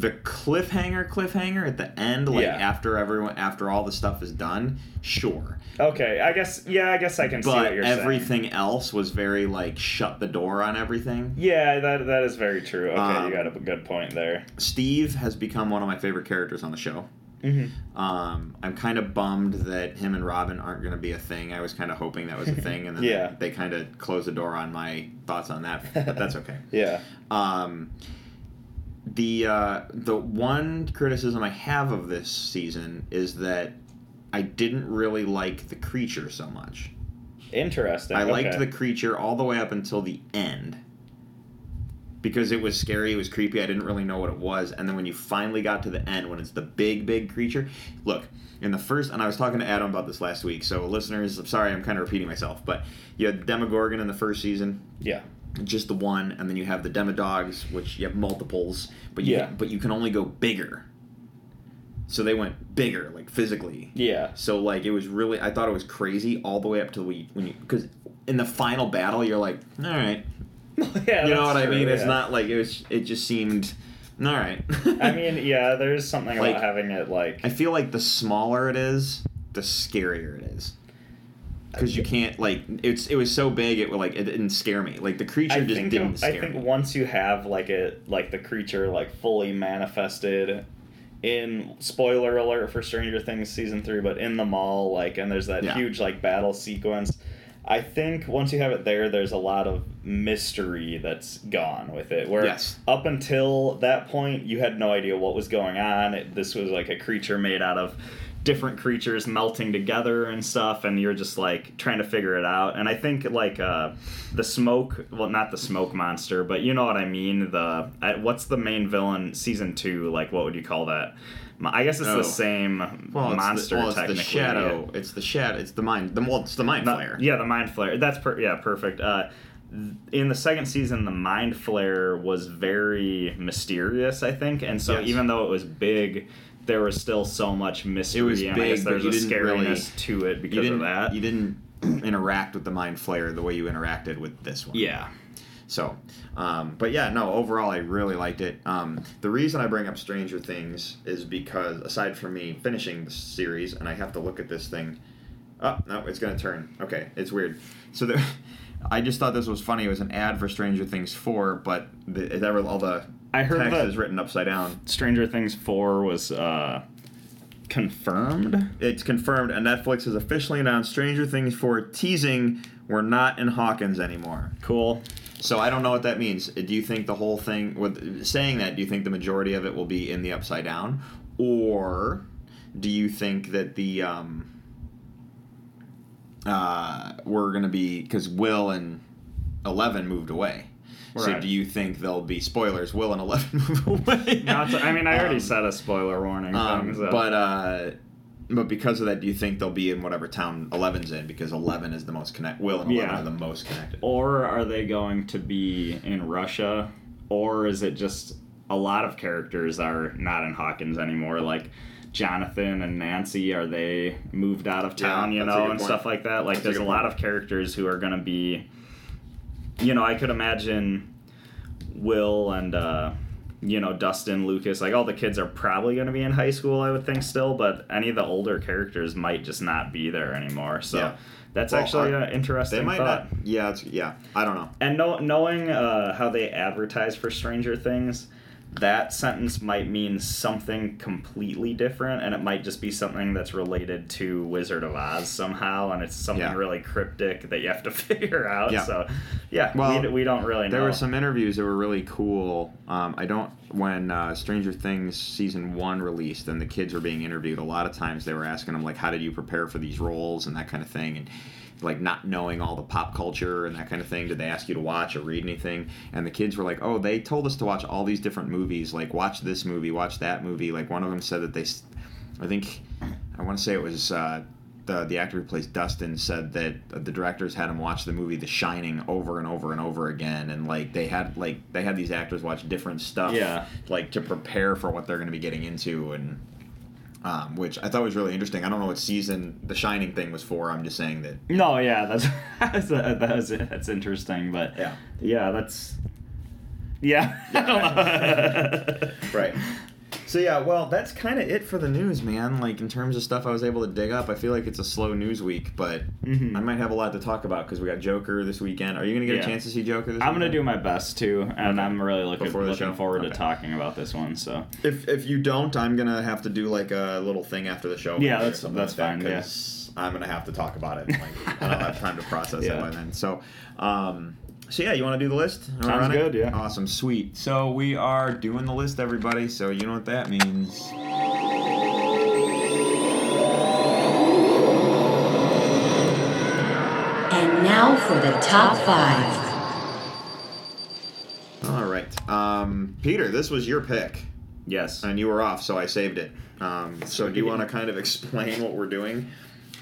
The cliffhanger, cliffhanger at the end, like Yeah. after everyone, after all the stuff is done, sure. Okay, I guess yeah, I guess I can see what you're saying. everything else was very like shut the door on everything. Yeah, that that is very true. Okay, Um, you got a good point there. Steve has become one of my favorite characters on the show. Mm-hmm. Um, I'm kind of bummed that him and Robin aren't going to be a thing. I was kind of hoping that was a thing, and then Yeah. they, kind of closed the door on my thoughts on that. But that's okay. Yeah. Um, the uh, the one criticism I have of this season is that I didn't really like the creature so much. Interesting. I liked okay. the creature all the way up until the end. Because it was scary, it was creepy, I didn't really know what it was. And then when you finally got to the end, when it's the big, big creature, look, in the first, and I was talking to Adam about this last week, so listeners, I'm sorry I'm kind of repeating myself, but you had Demogorgon in the first season, Yeah. Just the one, and then you have the Demodogs, which you have multiples, but you, Yeah. but you can only go bigger. So they went bigger, like physically. Yeah. So like it was really, I thought it was crazy all the way up to we when you because in the final battle you're like, all right, yeah. you know what that's I true, mean? It's not like it was. It just seemed, all right. I mean, yeah, there's something Like- about having it like I feel like the smaller it is, the scarier it is. Because you can't like it's it was so big it would like it didn't scare me like the creature I just think didn't I think me. once you have like it like the creature like fully manifested in spoiler alert for Stranger Things season three, but in the mall like and there's that Yeah. huge like battle sequence. I think once you have it there, there's a lot of mystery that's gone with it. Where Yes. up until that point, you had no idea what was going on. It, this was like a creature made out of different creatures melting together and stuff, and you're just like trying to figure it out. And I think like uh, the smoke, well, not the smoke monster, but you know what I mean. The uh, what's the main villain season two? Like, what would you call that? I guess it's Oh. the same well, it's monster the, well, it's technically. the shadow. It's the shadow. It's the mind. The well, it's the mind flayer. Yeah, the mind flayer. That's per- yeah, perfect. Uh, th- in the second season, the mind flayer was very mysterious, I think, and so Yes. even though it was big, there was still so much mystery. It was and I guess big, there's you a didn't really- scariness to it because of that. You didn't interact with the mind flayer the way you interacted with this one. yeah, So, um, but yeah, no. Overall, I really liked it. Um, the reason I bring up Stranger Things is because aside from me finishing the series, and I have to look at this thing. Oh no, it's gonna turn. Okay, it's weird. So there, I just thought this was funny. It was an ad for Stranger Things four, but the, all the I heard text that- is written upside down. Stranger Things four was uh, confirmed. It's confirmed, and Netflix has officially announced Stranger Things 4 teasing we're not in Hawkins anymore. Cool. So I don't know what that means. Do you think the whole thing, with saying that, do you think the majority of it will be in the Upside Down, or do you think that the um, uh, we're gonna be because Will and Eleven moved away? So do you think there'll be spoilers? Will and Eleven move away? Not to- I mean, I already Um, said a spoiler warning um, thing. So. but uh, but because of that, do you think they'll be in whatever town Eleven's in? Because Eleven is the most connect. Will and Eleven Yeah. are the most connected. Or are they going to be in Russia? Or is it just a lot of characters are not in Hawkins anymore? Like Jonathan and Nancy, are they moved out of town, Yeah, you know, and point. stuff like that? Like That's there's a good lot of characters who are going to be, you know, I could imagine Will and, uh, you know, Dustin, Lucas, like all the kids are probably going to be in high school, I would think still, but any of the older characters might just not be there anymore. So Yeah. that's Well, actually an interesting They might thought. not. Yeah, it's, yeah. I don't know. And know, knowing uh, how they advertise for Stranger Things, that sentence might mean something completely different, and it might just be something that's related to Wizard of Oz somehow, and it's something Yeah. really cryptic that you have to figure out. Yeah. So, yeah, Well, we, we don't really know. There were some interviews that were really cool. Um, I don't when uh, Stranger Things season one released and the kids were being interviewed. A lot of times they were asking them like, "How did you prepare for these roles?" and that kind of thing, and like not knowing all the pop culture and that kind of thing. Did they ask you to watch or read anything? And the kids were like, "Oh, they told us to watch all these different movies. Like watch this movie, watch that movie." Like one of them said that they, I think, I want to say it was. Uh, the the actor who plays Dustin said that the directors had him watch the movie The Shining over and over and over again, and like they had like they had these actors watch different stuff, Yeah. like to prepare for what they're going to be getting into, and um, which I thought was really interesting. I don't know what season The Shining thing was for. I'm just saying that No, yeah, that's that's that's, that's interesting, but Yeah. yeah, that's yeah. I. Right. So yeah, well, that's kind of it for the news, man. Like in terms of stuff I was able to dig up, I feel like it's a slow news week, but Mhm. I might have a lot to talk about because we got Joker this weekend. Are you gonna get Yeah. a chance to see Joker this? I'm gonna do my best too, and Okay. I'm really looking looking forward Okay. to talking about this one. So If if you don't, I'm gonna have to do like a little thing after the show. Yeah, that's- that's fine, that, yeah. I'm gonna have to talk about it. Like I don't have time to process Yeah. it by then. So, um, so yeah, you want to do the list? Wanna Sounds run it? good, yeah. Awesome, sweet. So we are doing the list, everybody. So you know what that means. And now for the top five. All right, um, Peter, this was your pick. yes, and you were off, so I saved it. Um, so do you want to kind of explain what we're doing?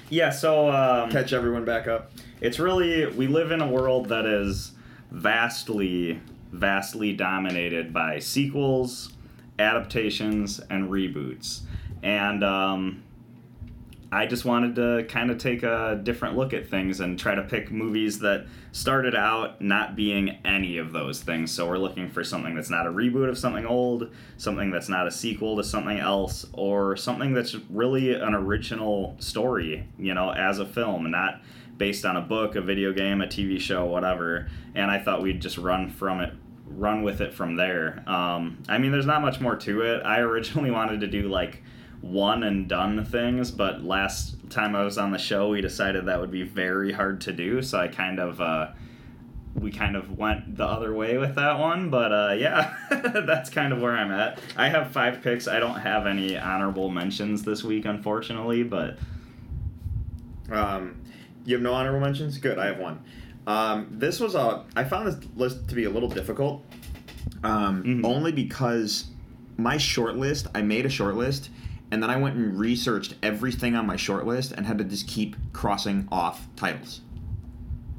yeah. So um, Catch everyone back up. it's really we live in a world that is vastly vastly dominated by sequels adaptations and reboots. And um, i just wanted to kind of take a different look at things and try to pick movies that started out not being any of those things. So we're looking for something that's not a reboot of something old something that's not a sequel to something else or something that's really an original story you know as a film not based on a book, a video game, a TV show, whatever. And I thought we'd just run from it, run with it from there. Um, I mean, there's not much more to it. I originally wanted to do like one and done things, but last time I was on the show, we decided that would be very hard to do. So I kind of. Uh, we kind of went the other way with that one, but uh, yeah, that's kind of where I'm at. I have five picks. I don't have any honorable mentions this week, unfortunately, but Um, you have no honorable mentions? Good, I have one. Um, this was a. I found this list to be a little difficult, um, Mhm. only because my short list. I made a short list, and then I went and researched everything on my short list and had to just keep crossing off titles.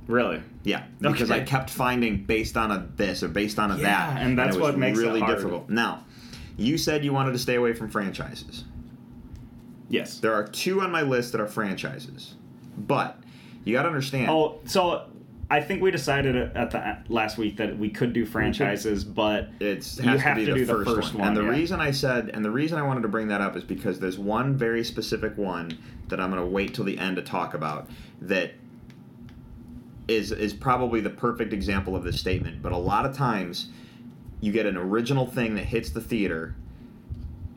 really, Yeah, because I kept finding based on a this or based on a Yeah, that, and that's was what makes it really hard. difficult. Now, you said you wanted to stay away from franchises. yes. There are two on my list that are franchises, but you got to understand. Oh, so I think we decided at the last week that we could do franchises, but It's You has have to be to the, do the first, first one. one, And the yeah. reason I said, and the reason I wanted to bring that up is because there's one very specific one that I'm going to wait till the end to talk about that is is probably the perfect example of this statement. But a lot of times, you get an original thing that hits the theater.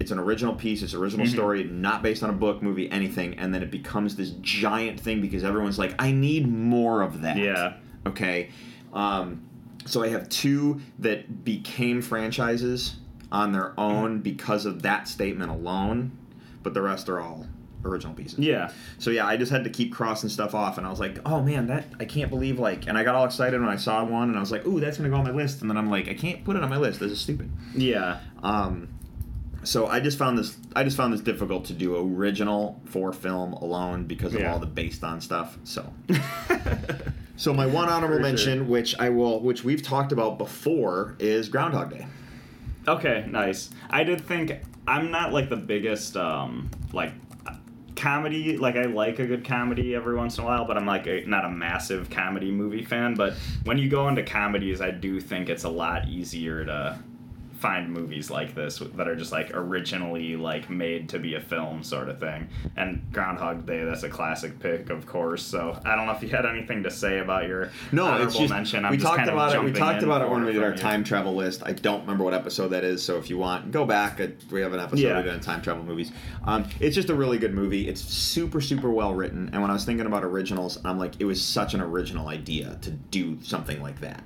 It's an original piece. It's an original Mhm. story, not based on a book, movie, anything, and then it becomes this giant thing because everyone's like, "I need more of that." Yeah. Okay. Um, so I have two that became franchises on their own because of that statement alone, but the rest are all original pieces. yeah, So yeah, I just had to keep crossing stuff off, and I was like, "Oh man, that I can't believe like," and I got all excited when I saw one, and I was like, "Ooh, that's gonna go on my list," and then I'm like, "I can't put it on my list. This is stupid." yeah, Um, so I just found this I just found this difficult to do original for film alone because of Yeah. all the based on stuff. So. So my one honorable For sure. mention, which I will, which we've talked about before, is Groundhog Day. Okay, nice. I did think I'm not like the biggest um like comedy like I like a good comedy every once in a while, but I'm like a, not a massive comedy movie fan, but when you go into comedies, I do think it's a lot easier to find movies like this that are just like originally like made to be a film sort of thing. And Groundhog Day, that's a classic pick, of course. So I don't know if you had anything to say about your No, it's just mention. I'm we just talked kind of about it. We talked about it when we did our you. time travel list. I don't remember what episode that is, so if you want, go back. Uh, We have an episode Yeah. we did on time travel movies. Um, it's just a really good movie. It's super, super well written. And when I was thinking about originals, I'm like, it was such an original idea to do something like that.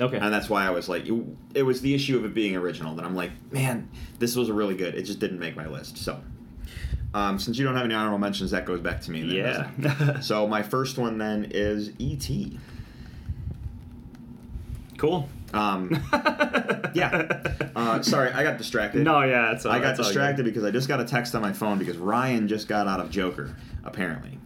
Okay. And that's why I was like, it, was the issue of it being original that I'm like, man, this was really good. It just didn't make my list. So, um, since you don't have any honorable mentions, that goes back to me. then, Yeah. so my first one then is E E.T. cool. Um, yeah. Uh, sorry, I got distracted. No, yeah, it's all, I got it's all good. distracted because I just got a text on my phone because Ryan just got out of Joker, apparently.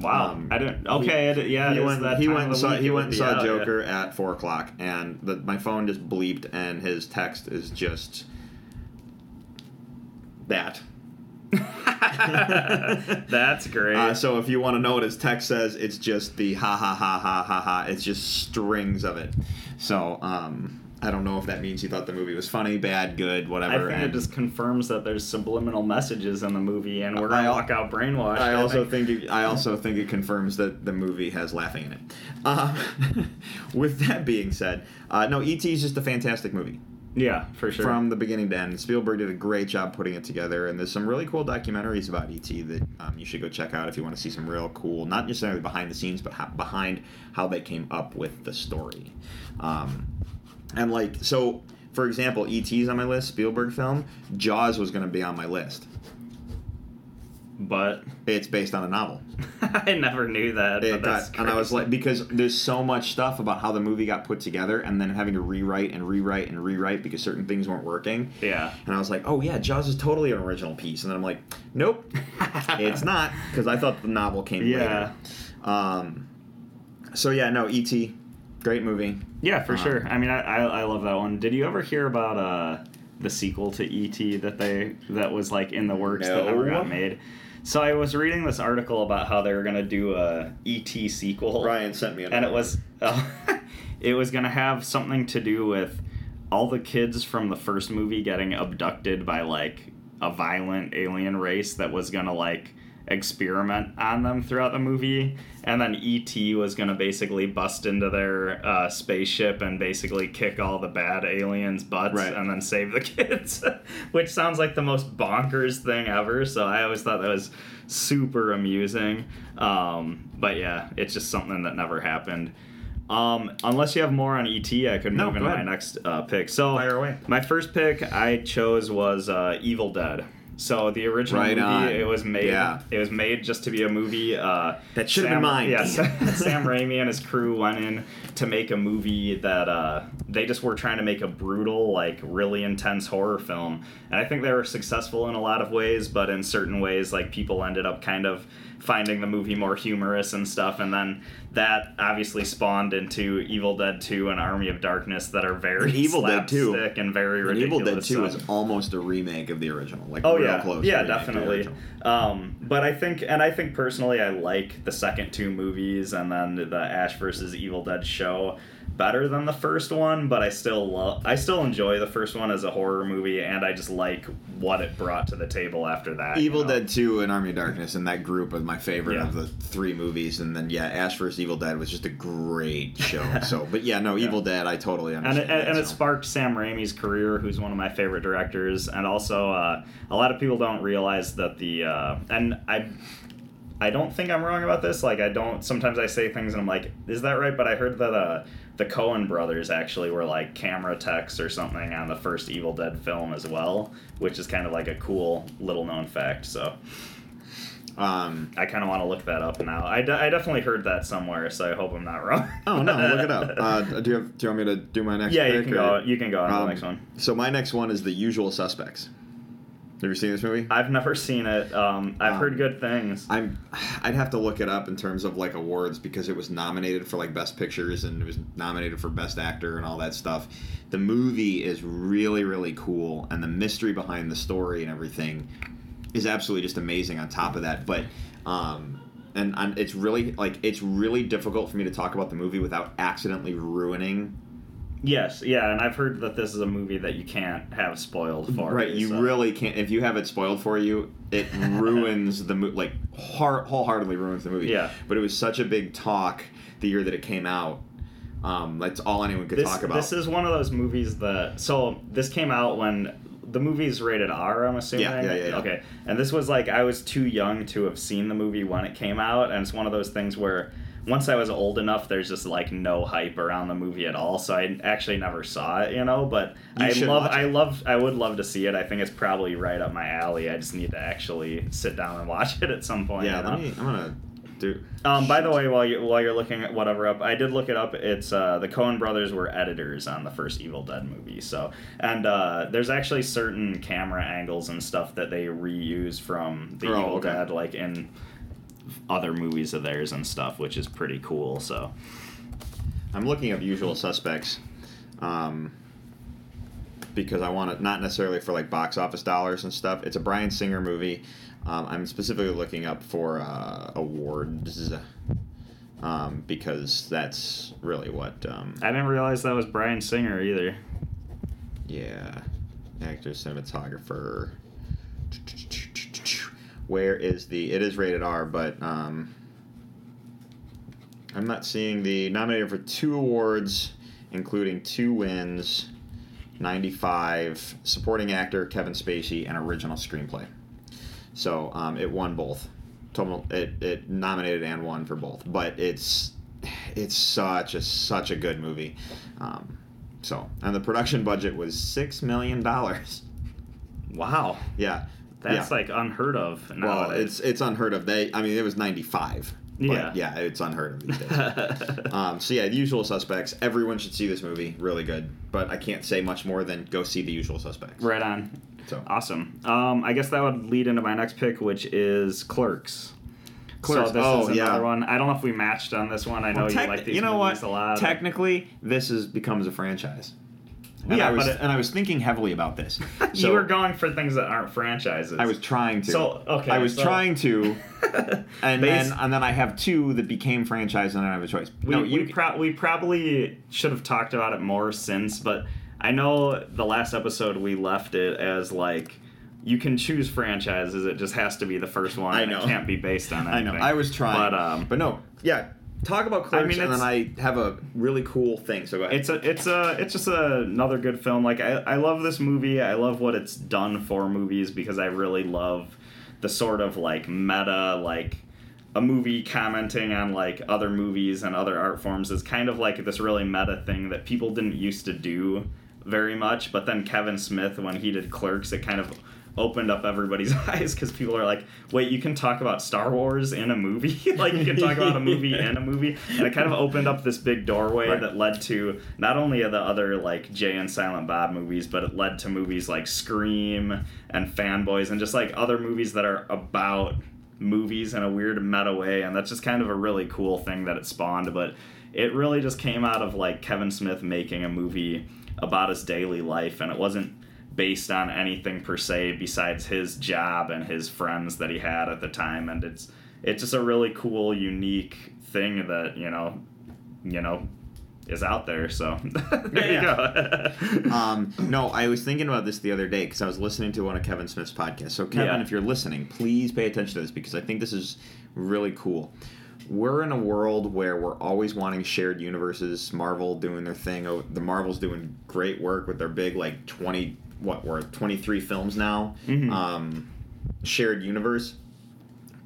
Wow, Um, I didn't. Okay, it, yeah, he went. that He went. And saw, he went and saw out, yeah. Joker at four o'clock, and the, my phone just bleeped, and his text is just that. That's great. Uh, so if you want to know what his text says, it's just the ha ha ha ha ha ha. It's just strings of it. So um, I don't know if that means he thought the movie was funny, bad, good, whatever. I think it just confirms that there's subliminal messages in the movie, and we're gonna I walk out brainwashed. I also think. think it, I also think it confirms that the movie has laughing in it. Um, with that being said, uh, no, E.T. is just a fantastic movie. yeah, for sure. from the beginning to end. Spielberg did a great job putting it together, and there's some really cool documentaries about ET that um, you should go check out if you want to see some real cool, not necessarily behind the scenes, but behind how they came up with the story. Um, and like, so for example, ET's on my list, Spielberg film. Jaws was going to be on my list. but It's based on a novel. I never knew that. It but that's got, and I was like, because there's so much stuff about how the movie got put together, and then having to rewrite and rewrite and rewrite because certain things weren't working. yeah. And I was like, oh yeah, Jaws is totally an original piece. And then I'm like, nope, it's not, because I thought the novel came Yeah. later. Um, so yeah, no, E.T., great movie. Yeah, for Um, sure. I mean, I, I I love that one. Did you ever hear about uh the sequel to ET that they that was like in the works that never got made? So I was reading this article about how they were gonna do a ET sequel, Ryan sent me, and it was uh, it was gonna have something to do with all the kids from the first movie getting abducted by like a violent alien race that was gonna like experiment on them throughout the movie and then et was gonna basically bust into their uh, spaceship and basically kick all the bad aliens butts Right. and then save the kids which sounds like the most bonkers thing ever so i always thought that was super amusing um, but yeah it's just something that never happened um, unless you have more on ET, I could No, move go into my next uh, pick. So, my first pick I chose was uh, Evil Dead. So the original Right movie, on. it was made. Yeah. It was made just to be a movie. Uh, That should've been Sam- mine. Yeah, Sam, Sam Raimi and his crew went in to make a movie that uh, they just were trying to make a brutal, like really intense horror film, and I think they were successful in a lot of ways. But in certain ways, like people ended up kind of finding the movie more humorous and stuff, and then that obviously spawned into Evil Dead 2 and Army of Darkness that are very Evil Dead 2. slapstick and very And ridiculous. Evil Dead 2 so- is almost a remake of the original. Like, Oh real yeah, close. yeah, remake to the definitely. Um, but I think, and I think personally, I like the second two movies and then the Ash versus Evil Dead show better than the first one. But I still love, I still enjoy the first one as a horror movie, and I just like what it brought to the table after that. you Evil know? Dead 2 and Army of Darkness and that group of my favorite Yeah. of the three movies. And then, yeah, Ash vs. Evil Dead was just a great show. so, but yeah, no, Evil Dead, I totally and it, and, that, and it sparked Sam Raimi's career, who's one of my favorite directors, and also uh, a lot of people don't realize that the uh, and I. I don't think I'm wrong about this. Like, I don't. Sometimes I say things and I'm like, "Is that right?" But I heard that uh, the Coen brothers actually were like camera techs or something on the first Evil Dead film as well, which is kind of like a cool little known fact. So Um, I kind of want to look that up now. I, de- I definitely heard that somewhere, so I hope I'm not wrong. oh, no, look it up. Uh, do, you have, do you want me to do my next yeah, you can or- go. You can go on Um, the next one. So, my next one is The Usual Suspects. Have you seen this movie? I've never seen it. Um, I've Um, heard good things. I'm I'd have to look it up in terms of like awards because it was nominated for like best pictures and it was nominated for best actor and all that stuff. The movie is really really cool and the mystery behind the story and everything is absolutely just amazing on top of that, but um and, and it's really like it's really difficult for me to talk about the movie without accidentally ruining Yes, yeah, and I've heard that this is a movie that you can't have spoiled for. Right, you. you really can't. If you have it spoiled for you, it ruins the movie. Like, heart, wholeheartedly ruins the movie. Yeah. But it was such a big talk the year that it came out. Um, that's all anyone could This, talk about. this is one of those movies that. So this came out when the movie's rated R. I'm assuming. Yeah, yeah, yeah, yeah. Okay, and this was like I was too young to have seen the movie when it came out, and it's one of those things where. Once I was old enough, there's just like no hype around the movie at all, so I actually never saw it, you know. But You I love. I love, I would love to see it. I think it's probably right up my alley. I just need to actually sit down and watch it at some point. yeah, you know? let me, I'm gonna do. Um, by the way, while you while you're looking at whatever up, I did look it up. It's uh, the Coen Brothers were editors on the first Evil Dead movie. So, and uh, there's actually certain camera angles and stuff that they reuse from the Oh, Evil okay. Dead, like in other movies of theirs and stuff, which is pretty cool. So I'm looking up Usual Suspects, um, because I want it not necessarily for like box office dollars and stuff. It's a Bryan Singer movie. Um, I'm specifically looking up for uh, awards. Um, because that's really what. Um, I didn't realize that was Bryan Singer either. Yeah, actor, cinematographer. Where is the? It is rated R, but um, I'm not seeing the nominated for two awards, including two wins, 95 supporting actor Kevin Spacey and original screenplay. So um, it won both. Total, it, it nominated and won for both, but it's it's such a such a good movie. Um, so and the production budget was six million dollars. Wow, Yeah, that's yeah. like unheard of. well, it's it's unheard of. They, I mean, it was ninety five. Yeah. yeah, it's unheard of these days. um, so yeah, The Usual Suspects. Everyone should see this movie. Really good. But I can't say much more than go see The Usual Suspects. right on. So Awesome. Um, I guess that would lead into my next pick, which is Clerks. Clerks. So this Oh, is yeah. one. I don't know if we matched on this one. I know Well, you like these you know movies what? a lot. Technically, this is becomes a franchise. And Yeah, I was, it- and I was thinking heavily about this. So you were going for things that aren't franchises. I was trying to. So, okay, I was so- trying to, and then and then I have two that became franchises, and I have a choice. We, no, we, pro- we probably should have talked about it more since, but I know the last episode we left it as like you can choose franchises. It just has to be the first one. I and know. It can't be based on I know. I was trying, but um, but no. Yeah, talk about Clerks, mean, and then I have a really cool thing. So go ahead. it's a it's a it's just a, another good film. Like I, I love this movie. I love what it's done for movies because I really love the sort of like meta like a movie commenting on like other movies and other art forms is kind of like this really meta thing that people didn't used to do very much. But then Kevin Smith when he did Clerks, it kind of opened up everybody's eyes because people are like, wait, you can talk about Star Wars in a movie? like you can talk about a movie in a movie? And it kind of opened up this big doorway Right. that led to not only the other like Jay and Silent Bob movies, but it led to movies like Scream and Fanboys and just like other movies that are about movies in a weird meta way. And that's just kind of a really cool thing that it spawned. But it really just came out of like Kevin Smith making a movie about his daily life, and it wasn't based on anything per se besides his job and his friends that he had at the time and it's it's just a really cool unique thing that you know you know is out there so there Yeah, you go um, no, I was thinking about this the other day because I was listening to one of Kevin Smith's podcasts. So, Kevin, Yeah. if you're listening, please pay attention to this because I think this is really cool. We're in a world where we're always wanting shared universes. Marvel doing their thing. Oh, the Marvel's doing great work with their big like twenty what we're twenty three films now. Mhm. Um, shared universe.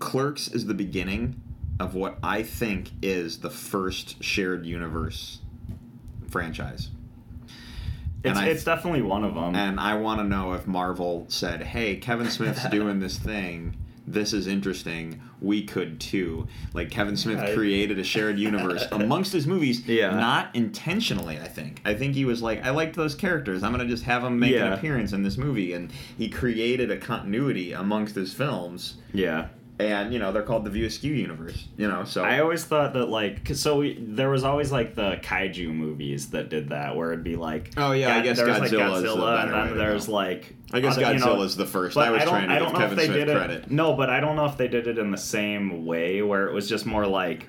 Clerks is the beginning of what I think is the first shared universe franchise. it's, I- it's definitely one of them And I want to know if Marvel said, "Hey, Kevin Smith's doing this thing. This is interesting. We could too." Like Kevin Smith I- created a shared universe amongst his movies, Yeah. not intentionally. I think. I think he was like, "I liked those characters. I'm gonna just have them make an appearance in this movie," and he created a continuity amongst his films. yeah And you know they're called the View Askew universe. You know, so I always thought that like 'cause so we, there was always like the kaiju movies that did that where it'd be like Oh, yeah, I guess there was, like, Godzilla is the Godzilla and then there's like I guess other- you know, the first. I was don't, trying to I give Kevin Smith credit. it. No, but I don't know if they did it in the same way where it was just more like,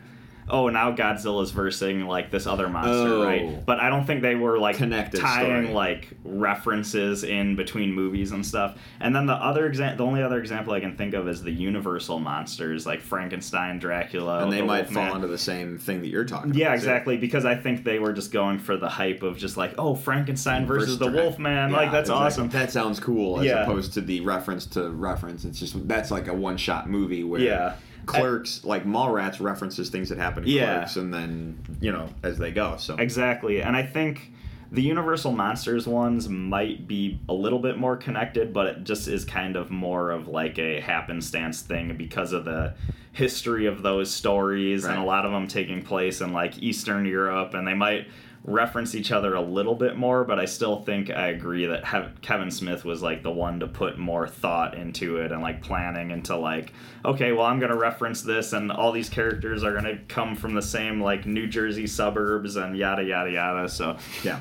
oh, now Godzilla's versing like this other monster, Oh. right? But I don't think they were like Connected tying story. like references in between movies and stuff. And then the other example, the only other example I can think of is the Universal monsters like Frankenstein, Dracula, and they the might Wolfman. fall into the same thing that you're talking about. Yeah, too. exactly. Because I think they were just going for the hype of just like, oh, Frankenstein versus the Drac- Wolfman. Yeah, like that's exactly. awesome. That sounds cool as Yeah. opposed to the reference to reference. It's just that's like a one shot movie where Yeah. Clerks like Mallrats references things that happen in Yeah. Clerks and then you know as they go. So Exactly. And I think the Universal Monsters ones might be a little bit more connected, but it just is kind of more of like a happenstance thing because of the history of those stories and a lot of them taking place in like Eastern Europe and they might reference each other a little bit more, but I still think I agree that Hev- Kevin Smith was like the one to put more thought into it and like planning into like, okay, well, I'm gonna reference this, and all these characters are gonna come from the same like New Jersey suburbs and yada yada yada. So Yeah.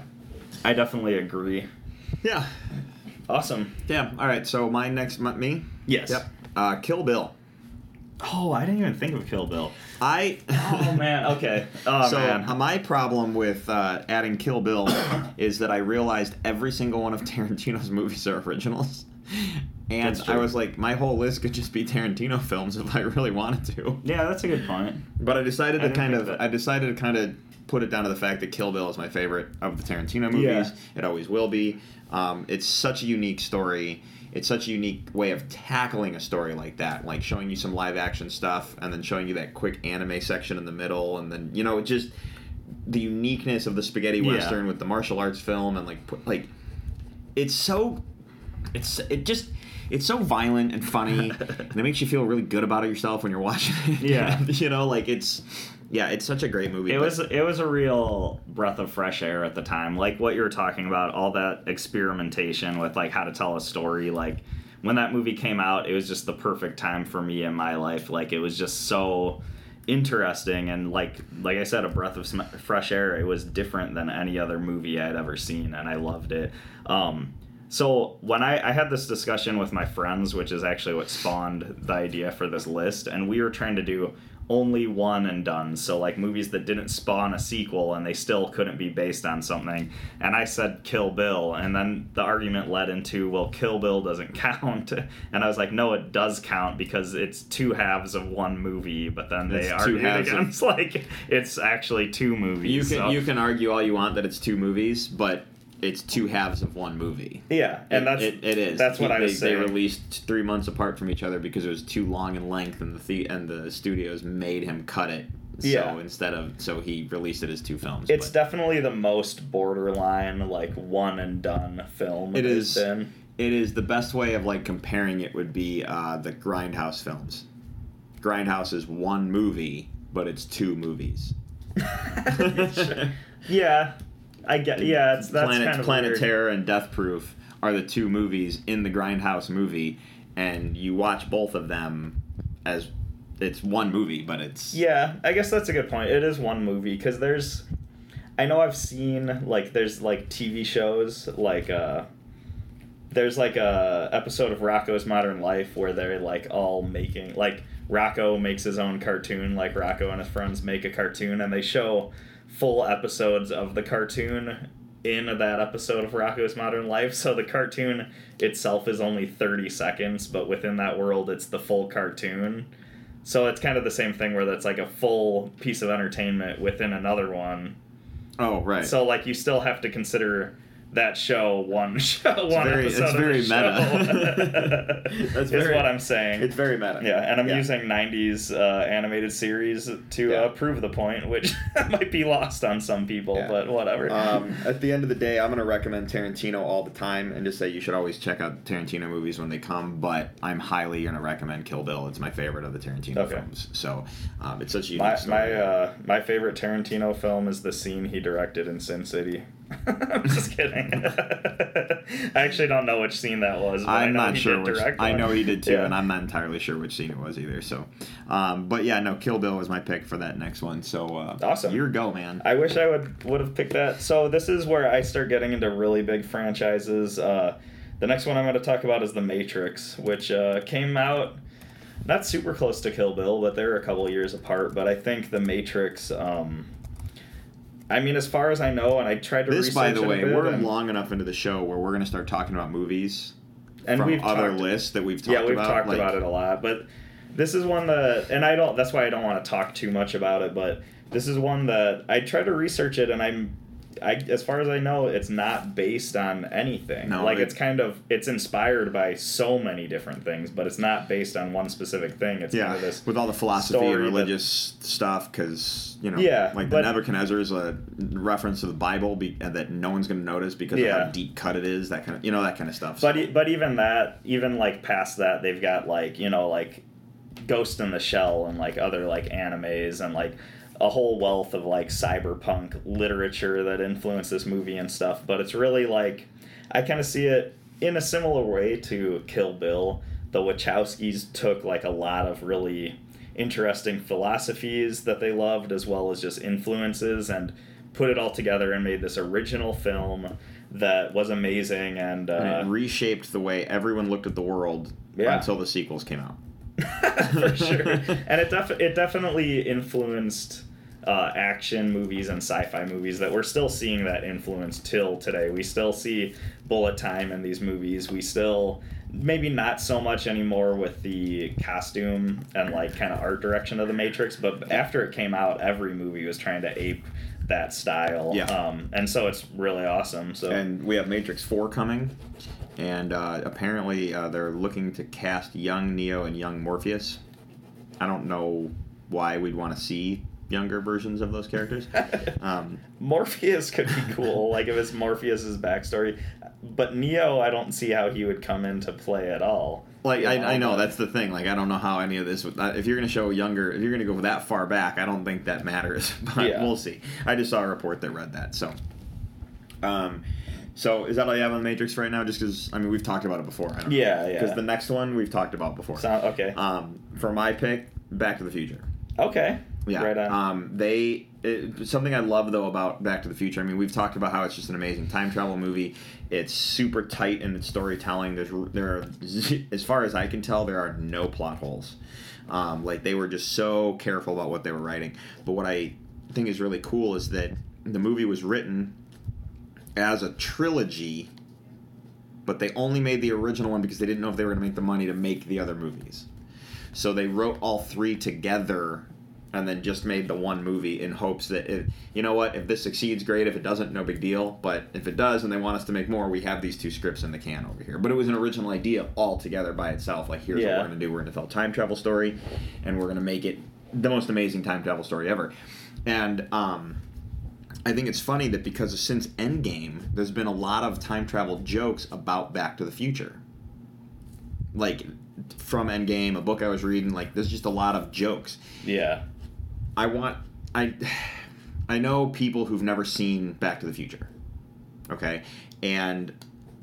I definitely agree. Yeah. Awesome. Yeah. All right. So my next, my, me. Yes. Yep. Uh, Kill Bill. Oh, I didn't even think of Kill Bill. I. Oh man. Okay. Oh so man. uh, my problem with uh, adding Kill Bill is that I realized every single one of Tarantino's movies are originals, and I was like, my whole list could just be Tarantino films if I really wanted to. yeah, that's a good point. But I decided I to kind of. I decided to kind of put it down to the fact that Kill Bill is my favorite of the Tarantino movies. Yeah. It always will be. Um, it's such a unique story. It's such a unique way of tackling a story like that, like showing you some live action stuff and then showing you that quick anime section in the middle, and then you know it just the uniqueness of the spaghetti Yeah. western with the martial arts film and like like it's so it's it just it's so violent and funny and it makes you feel really good about it yourself when you're watching it Yeah. you know like it's yeah it's such a great movie It but- was it was a real breath of fresh air at the time. Like what you were talking about, all that experimentation with like how to tell a story. Like when that movie came out, it was just the perfect time for me in my life. Like it was just so interesting and like like I said, a breath of fresh air. It was different than any other movie I'd ever seen, and I loved it. Um, so when I, I had this discussion with my friends, which is actually what spawned the idea for this list, and we were trying to do only one and done. So like movies that didn't spawn a sequel and they still couldn't be based on something. And I said Kill Bill, and then the argument led into well, Kill Bill doesn't count. And I was like, no, it does count because it's two halves of one movie. But then they It's two argued halves of- against like it's actually two movies. you can so- you can argue all you want that it's two movies but it's two halves of one movie yeah, and It- that's it, it is. That's what I was they, saying. They released three months apart from each other because it was too long in length, and the, the and the studios made him cut it. So Yeah. instead of so he released it as two films. It's but definitely the most borderline, like one and done film. It is. Been. it is the best way of like comparing it would be uh, the Grindhouse films. Grindhouse is one movie, but it's two movies. Yeah, I get. Yeah, it's that's Planet kind of Planet weird. Terror and Death Proof are the two movies in the Grindhouse movie, and you watch both of them as it's one movie, but it's Yeah, I guess that's a good point. It is one movie because there's. I know I've seen like there's like TV shows like uh. There's like a episode of Rocko's Modern Life where they're like all making like Rocko makes his own cartoon, like Rocko and his friends make a cartoon, and they show full episodes of the cartoon in that episode of Rocko's Modern Life. So the cartoon itself is only 30 seconds, but within that world, it's the full cartoon. So it's kind of the same thing where that's like a full piece of entertainment within another one. oh right. So like you still have to consider that show one show one very- it's episode very of the meta. That's is very- what I'm saying. It's very meta. yeah, and I'm Yeah. using '90s uh, animated series to Yeah. uh, prove the point, which might be lost on some people, Yeah. but whatever. Um, at the end of the day, I'm going to recommend Tarantino all the time and just say you should always check out Tarantino movies when they come. But I'm highly going to recommend Kill Bill. It's my favorite of the Tarantino Okay. films. So um, it's such a unique my story. my uh, my favorite Tarantino film is the scene he directed in Sin City. I'm just kidding. I actually don't know which scene that was. But I I'm not sure which. I know he did too, Yeah. and I'm not entirely sure which scene it was either. So, um, but yeah, no, Kill Bill was my pick for that next one. So uh, Awesome. your go, man. I wish I would would have picked that. So this is where I start getting into really big franchises. Uh, the next one I'm going to talk about is The Matrix, which uh, came out not super close to Kill Bill, but they're a couple years apart. But I think The Matrix. Um, I mean, as far as I know, and I tried to this, research by the it way, we're and, long enough into the show where we're going to start talking about movies and from we've other talked, lists that we've talked about. yeah, we've about. talked like- about it a lot, but this is one that, and I don't. That's why I don't want to talk too much about it. But this is one that I tried to research it, and I'm, I as far as I know, it's not based on anything. No, like it- it's kind of it's inspired by so many different things, but it's not based on one specific thing. It's Yeah, kind of this. with all the philosophy and that- religious stuff, because you know, Yeah, like the but- Nebuchadnezzar is a reference to the Bible be, that no one's going to notice because of how deep cut it is. That kind of, you know, that kind of stuff. But e- but even that, even like past that, they've got like you know like Ghost in the Shell and like other like animes and like a whole wealth of like cyberpunk literature that influenced this movie and stuff, but it's really like I kind of see it in a similar way to Kill Bill. The Wachowskis took like a lot of really interesting philosophies that they loved as well as just influences and put it all together and made this original film that was amazing and, uh, And it reshaped the way everyone looked at the world Yeah. until the sequels came out. for sure. And it def- it definitely influenced uh, action movies and sci-fi movies that we're still seeing that influence till today. We still see bullet time in these movies. We still maybe not so much anymore with the costume and like kind of art direction of the Matrix, but after it came out, every movie was trying to ape that style. Yeah. Um, and so it's really awesome. So And we have Matrix 4 coming, and uh, apparently uh, they're looking to cast young Neo and young Morpheus. I don't know why we'd want to see younger versions of those characters. Um, Morpheus could be cool, like if it's Morpheus's backstory. But Neo, I don't see how he would come into play at all. like You I, I know that's the thing. Like I don't know how any of this. Would, uh, if you're going to show younger, if you're going to go that far back, I don't think that matters. But Yeah. we'll see. I just saw a report that read that. So, um, so is that all you have on the Matrix right now? Just because I mean we've talked about it before. I don't know. Yeah, yeah. Because the next one we've talked about before. Sound okay. Um, for my pick, Back to the Future. okay. Yeah. Right on. Um, they it, something I love though about Back to the Future. I mean, we've talked about how it's just an amazing time travel movie. It's super tight in its storytelling. There's there are as far as I can tell, there are no plot holes. Um, like they were just so careful about what they were writing. But what I think is really cool is that the movie was written as a trilogy, but they only made the original one because they didn't know if they were going to make the money to make the other movies. So they wrote all three together and then just made the one movie in hopes that if, you know what if this succeeds great. If it doesn't no big deal. But if it does and they want us to make more we have these two scripts in the can over here. But it was an original idea all together by itself. Like here's what we're going to do. We're going to tell a time travel story and we're going to make it the most amazing time travel story ever. And um I think it's funny that because since Endgame, there's been a lot of time travel jokes about Back to the Future. Like from Endgame, a book I was reading, like there's just a lot of jokes. yeah. I want I I know people who've never seen Back to the Future. Okay? And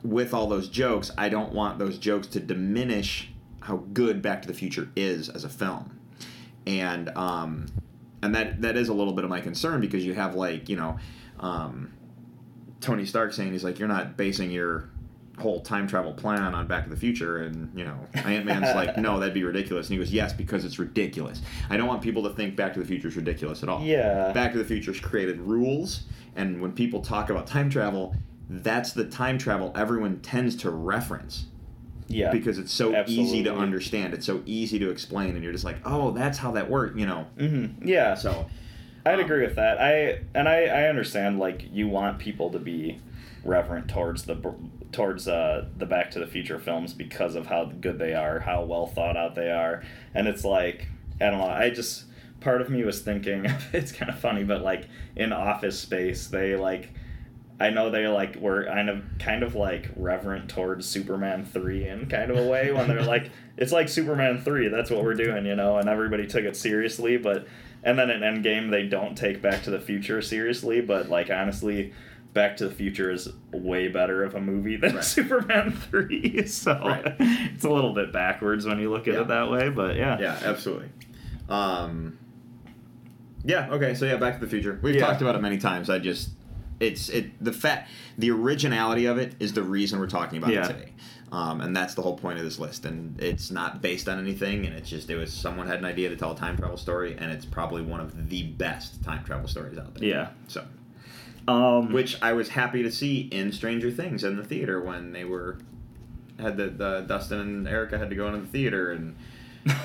with all those jokes, I don't want those jokes to diminish how good Back to the Future is as a film. And um and that that is a little bit of my concern because you have like, you know, um Tony Stark saying he's like you're not basing your whole time travel plan on Back to the Future, and you know Ant Man's like, no, that'd be ridiculous, and he goes, yes, because it's ridiculous. I don't want people to think Back to the Future is ridiculous at all. Yeah. Back to the Future's created rules, and when people talk about time travel, that's the time travel everyone tends to reference Yeah. because it's so easy to understand, it's so easy to explain, and you're just like, oh, that's how that worked, you know. Mm-hmm. Yeah. So I'd um, agree with that. I and I, I understand like you want people to be reverent towards the towards uh, the Back to the Future films because of how good they are, how well thought out they are, and it's like I don't know. I just part of me was thinking it's kind of funny, but like in Office Space, they like. I know they like were kind of kind of like reverent towards Superman three in kind of a way when they're like it's like Superman three that's what we're doing you know and everybody took it seriously but and then in Endgame they don't take Back to the Future seriously but like honestly Back to the Future is way better of a movie than Right. Superman three so Right. it's a little bit backwards when you look at Yeah. it that way but yeah yeah, absolutely. Um, yeah. Okay. So yeah, Back to the Future. We've Yeah. talked about it many times. I just, it's it the fact the originality of it is the reason we're talking about Yeah. it today. Um, and that's the whole point of this list. And it's not based on anything. And it's just it was someone had an idea to tell a time travel story, and it's probably one of the best time travel stories out there. Yeah. So, um which I was happy to see in Stranger Things in the theater when they were had the, the Dustin and Erica had to go into the theater and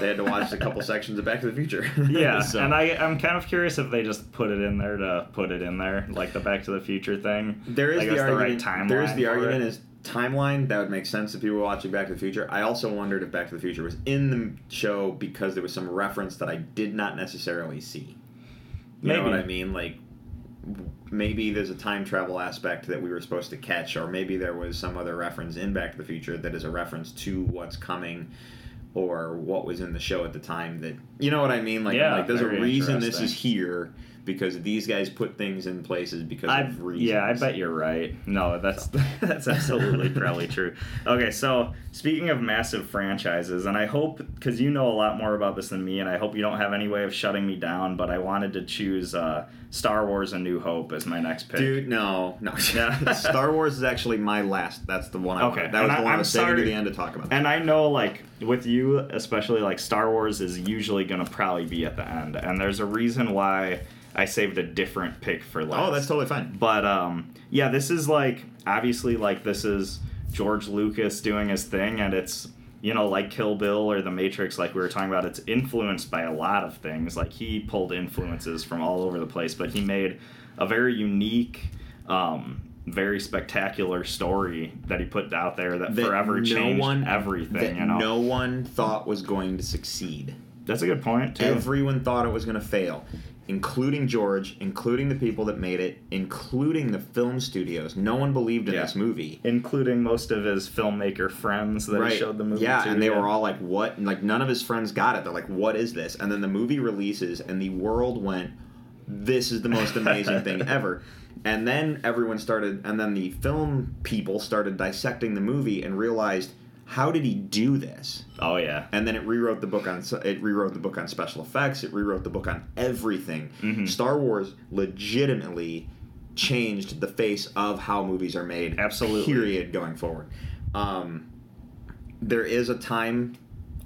they had to watch a couple sections of Back to the Future. Yeah, So- and I I'm kind of curious if they just put it in there to put it in there, like the Back to the Future thing. There is Like, the it's argument. timeline there is the argument it. is timeline that would make sense if people were watching Back to the Future. I also wondered if Back to the Future was in the show because there was some reference that I did not necessarily see. You know what I mean? Like maybe there's a time travel aspect that we were supposed to catch, or maybe there was some other reference in Back to the Future that is a reference to what's coming. Or what was in the show at the time that you know what I mean? Like Yeah, like there's a reason this is here because these guys put things in places because I, of reasons. yeah, I bet you're right. No, that's that's absolutely probably true. Okay, so speaking of massive franchises, and I hope because you know a lot more about this than me, and I hope you don't have any way of shutting me down, but I wanted to choose uh, Star Wars: A New Hope as my next pick. Dude, no, no. Yeah. Star Wars is actually my last. That's the one I Okay, wanted. That was and the I- one I I'm was saving to the end to talk about. And I know, like, with you, especially, like, Star Wars is usually going to probably be at the end. And there's a reason why I saved a different pick for last. oh, that's totally fine. But, um, yeah, this is, like, obviously, like, this is George Lucas doing his thing, and it's, you know, like Kill Bill or The Matrix, like we were talking about, it's influenced by a lot of things. Like, he pulled influences from all over the place, but he made a very unique, um, very spectacular story that he put out there that, That forever no changed one- everything. That you know, no one thought was going to succeed. that's a good point too. Everyone thought it was going to fail, including George, including the people that made it, including the film studios. No one believed in Yeah. this movie. including most of his filmmaker friends that he showed the movie yeah, to. and they were all like, "What?" And like none of his friends got it. They're like, "What is this?" And then the movie releases, and the world went, "This is the most amazing thing ever." And then everyone started, and then the film people started dissecting the movie and realized, "How did he do this?" Oh yeah. and then it rewrote the book on it rewrote the book on special effects it rewrote the book on everything Mhm. star wars legitimately changed the face of how movies are made Absolutely. period going forward um, there is a time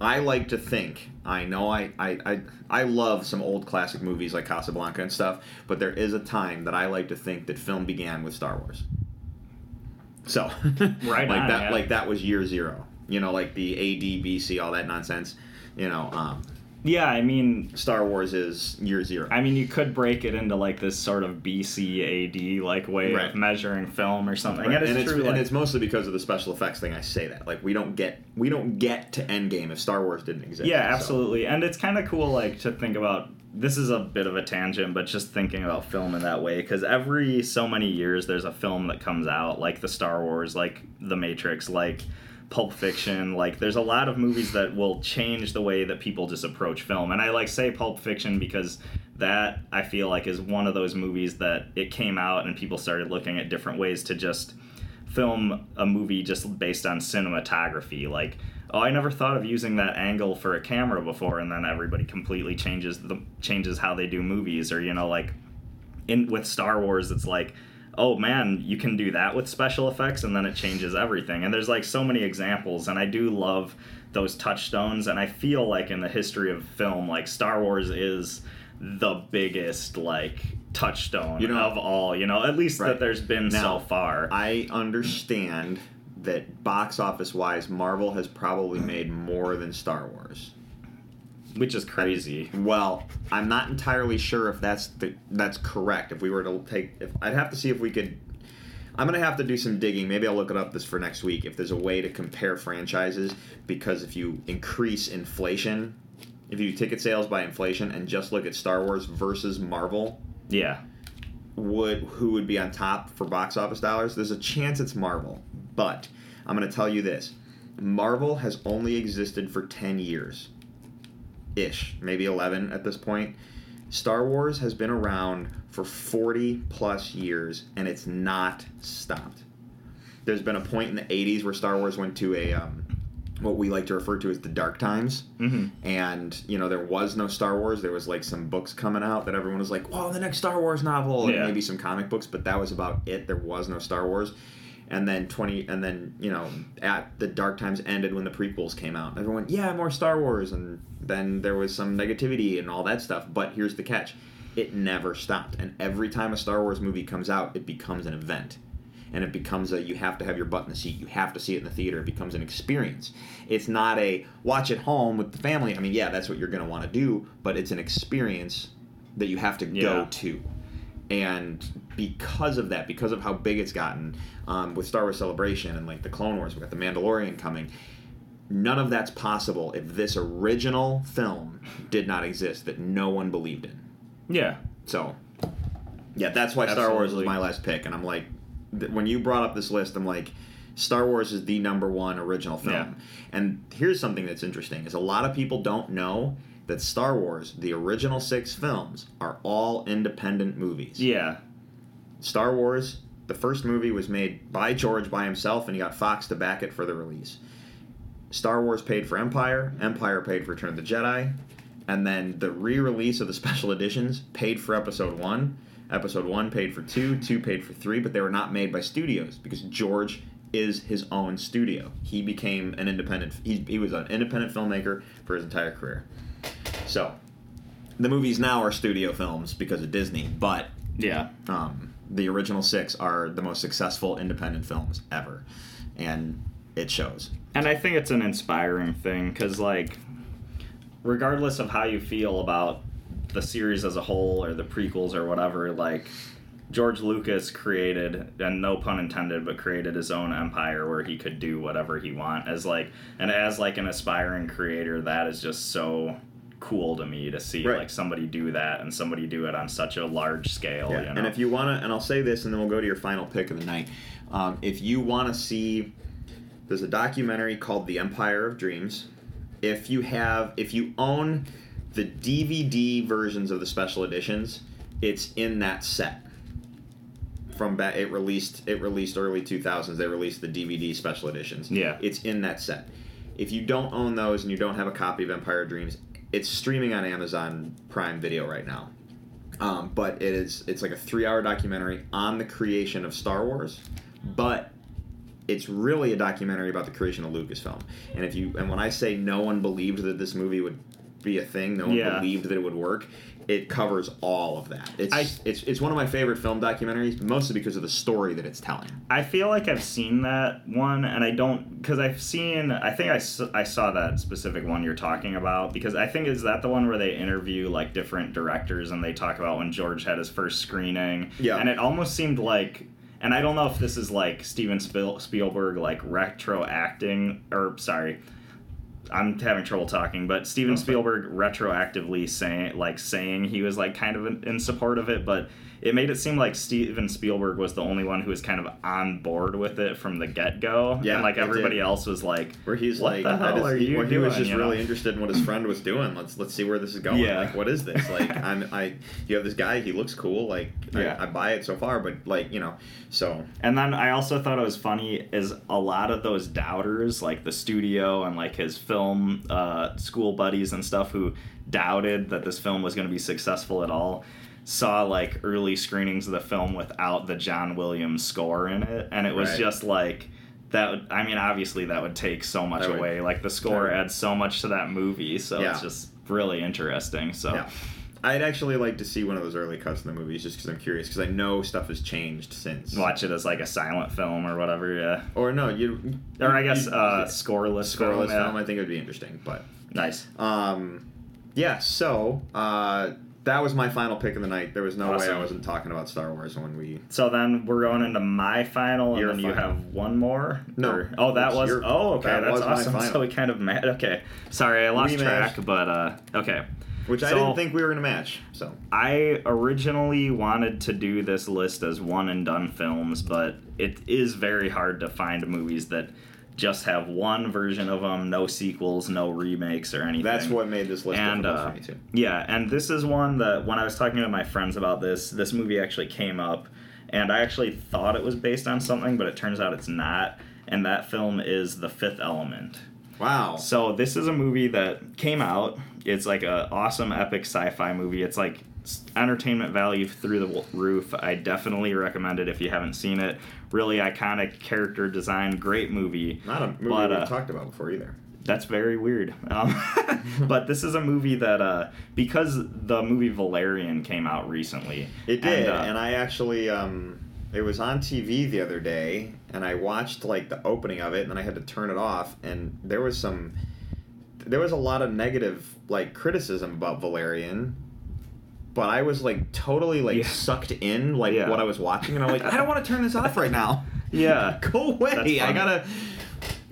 i like to think i know I, I i i love some old classic movies like casablanca and stuff but there is a time that i like to think that film began with star wars so Right like on, that yeah. like that was year zero you know like the ad bc all that nonsense you know um, Yeah, I mean, star wars is year zero I mean, you could break it into like this sort of BC AD like way Right. of measuring film or something. Right. And it's and, it's, true. and it's mostly because of the special effects thing i say that like we don't get we don't get to endgame if star wars didn't exist yeah, So- absolutely. And it's kind of cool, like to think about. This is a bit of a tangent, but just thinking about film in that way, because every so many years there's a film that comes out, like the Star Wars, like The Matrix, like Pulp Fiction. Like there's a lot of movies that will change the way that people just approach film. And I like say Pulp Fiction because that I feel like is one of those movies that it came out and people started looking at different ways to just film a movie just based on cinematography like oh i never thought of using that angle for a camera before and then everybody completely changes the changes how they do movies or you know like in with star wars it's like oh man you can do that with special effects and then it changes everything and there's like so many examples and i do love those touchstones and i feel like in the history of film like star wars is the biggest like touchstone You know- of all you know at least Right. that there's been Now, so far I understand that box office wise, Marvel has probably made more than Star Wars. Which is crazy. Well, I'm not entirely sure if that's the, that's correct. If we were to take, if I'd have to see if we could. I'm gonna have to do some digging. Maybe I'll look it up this for next week. If there's a way to compare franchises, because if you increase inflation, if you ticket sales by inflation and just look at Star Wars versus Marvel, Yeah. would who would be on top for box office dollars? There's a chance it's Marvel, but I'm going to tell you this: Marvel has only existed for 10 years, ish, maybe 11 at this point. Star Wars has been around for 40 plus years, and it's not stopped. There's been a point in the 80s where Star Wars went to a um, what we like to refer to as the dark times hmm and you know there was no Star Wars. There was like some books coming out that everyone was like, "Oh, the next Star Wars novel," and Yeah. maybe some comic books, but that was about it. There was no Star Wars. And then twenty, and then you know, at the dark times ended when the prequels came out. Everyone, yeah, more Star Wars, and then there was some negativity and all that stuff. But here's the catch: it never stopped. And every time a Star Wars movie comes out, it becomes an event and it becomes a you have to have your butt in the seat you have to see it in the theater it becomes an experience it's not a watch at home with the family i mean yeah that's what you're going to want to do but it's an experience that you have to Yeah. go to and because of that because of how big it's gotten um, with star wars celebration and like the clone wars we got the mandalorian coming none of that's possible if this original film did not exist that no one believed in Yeah. so, yeah, that's why Star Wars was my last pick. And I'm like, th- when you brought up this list, I'm like, Star Wars is the number one original film. Yeah. And here's something that's interesting: is a lot of people don't know that Star Wars, the original six films, are all independent movies. Yeah. Star Wars, the first movie was made by George by himself, and he got Fox to back it for the release. Star Wars paid for Empire, Empire paid for Return of the Jedi, and then the re-release of the special editions paid for Episode One. Episode One paid for two, two paid for three, but they were not made by studios because George is his own studio. He became an independent. He, he was an independent filmmaker for his entire career. So, the movies now are studio films because of Disney, but Yeah. um, the original six are the most successful independent films ever, and it shows. And I think it's an inspiring thing because, like, regardless of how you feel about the series as a whole or the prequels or whatever, like, George Lucas created, and no pun intended, but created his own empire where he could do whatever he want as like, and as like an aspiring creator, that is just so cool to me to see Right. like somebody do that and somebody do it on such a large scale. Yeah, You know? and if you want to, and I'll say this, and then we'll go to your final pick of the night. Um, if you want to see, there's a documentary called The Empire of Dreams. If you have, if you own the DVD versions of the special editions, it's in that set. From back, it released it released early 2000s. They released the DVD special editions. Yeah. it's in that set. If you don't own those and you don't have a copy of Empire of Dreams, it's streaming on Amazon Prime Video right now. Um, but it is it's like a three hour documentary on the creation of Star Wars, but it's really a documentary about the creation of Lucasfilm. And if you and when I say no one believed that this movie would be a thing, no one Yeah. believed that it would work. It covers all of that. It's I- it's it's one of my favorite film documentaries, mostly because of the story that it's telling. I feel like I've seen that one, and I don't because I've seen. I think I, I saw that specific one you're talking about because I think is that the one where they interview like different directors and they talk about when George had his first screening. Yeah. and it almost seemed like. And I don't know if this is like Steven Spiel- Spielberg like retro acting or sorry, I'm having trouble talking, but Steven. Spielberg retroactively saying like saying he was like kind of in, in support of it, but it made it seem like Steven Spielberg was the only one who was kind of on board with it from the get go. Yeah, and like everybody did. else was like, Where he's What like, the hell are you where he was just you know? really interested in what his friend was doing. Let's let's see where this is going. Yeah. Like, what is this? Like, I'm I you have this guy. He looks cool. Like, Yeah. I, I buy it so far, but like, you know, so And then I also thought it was funny is a lot of those doubters, like the studio and like his film uh, school buddies and stuff, who doubted that this film was going to be successful at all, saw like early screenings of the film without the John Williams score in it, and it was Right. just like. That would, I mean, obviously that would take so much would- away. Like the score would- adds so much to that movie, so Yeah. it's just really interesting. So yeah. I'd actually like to see one of those early cuts in the movies just because I'm curious because I know stuff has changed since. watch it as like a silent film or whatever. Yeah, Or no, you. or I guess you- uh, scoreless. scoreless film, yeah. film. I think it would be interesting, but Nice. um, yeah. So uh, that was my final pick of the night. There was no way I wasn't talking about Star Wars when we. So then we're going into my final, and then you have one more. No, Or- oh, that was. your- oh, okay. that that's awesome. final. So we kind of met. Okay. Sorry, I lost We track, matched. but uh, okay. Which I didn't think we were gonna match. So I originally wanted to do this list as one and done films, but it is very hard to find movies that just have one version of them, no sequels, no remakes or anything. that's what made this list and uh, for me too. yeah, and this is one that when I was talking to my friends about this, this movie actually came up, and I actually thought it was based on something, but it turns out it's not. And that film is The Fifth Element. Wow. So this is a movie that came out. It's like a awesome epic sci-fi movie. It's like entertainment value through the roof. I definitely recommend it if you haven't seen it. Really iconic character design, great movie. Not a movie But, uh, talked about before either. That's very weird. Um, but this is a movie that, uh, because the movie Valerian came out recently. It did, and, uh, and I actually um, it was on TV the other day, and I watched like the opening of it, and then I had to turn it off, and there was some, there was a lot of negative like criticism about Valerian. But I was like totally like Yeah. sucked in like Yeah. what I was watching, and I'm like, I don't want to turn this off right now. yeah. Go away! I gotta.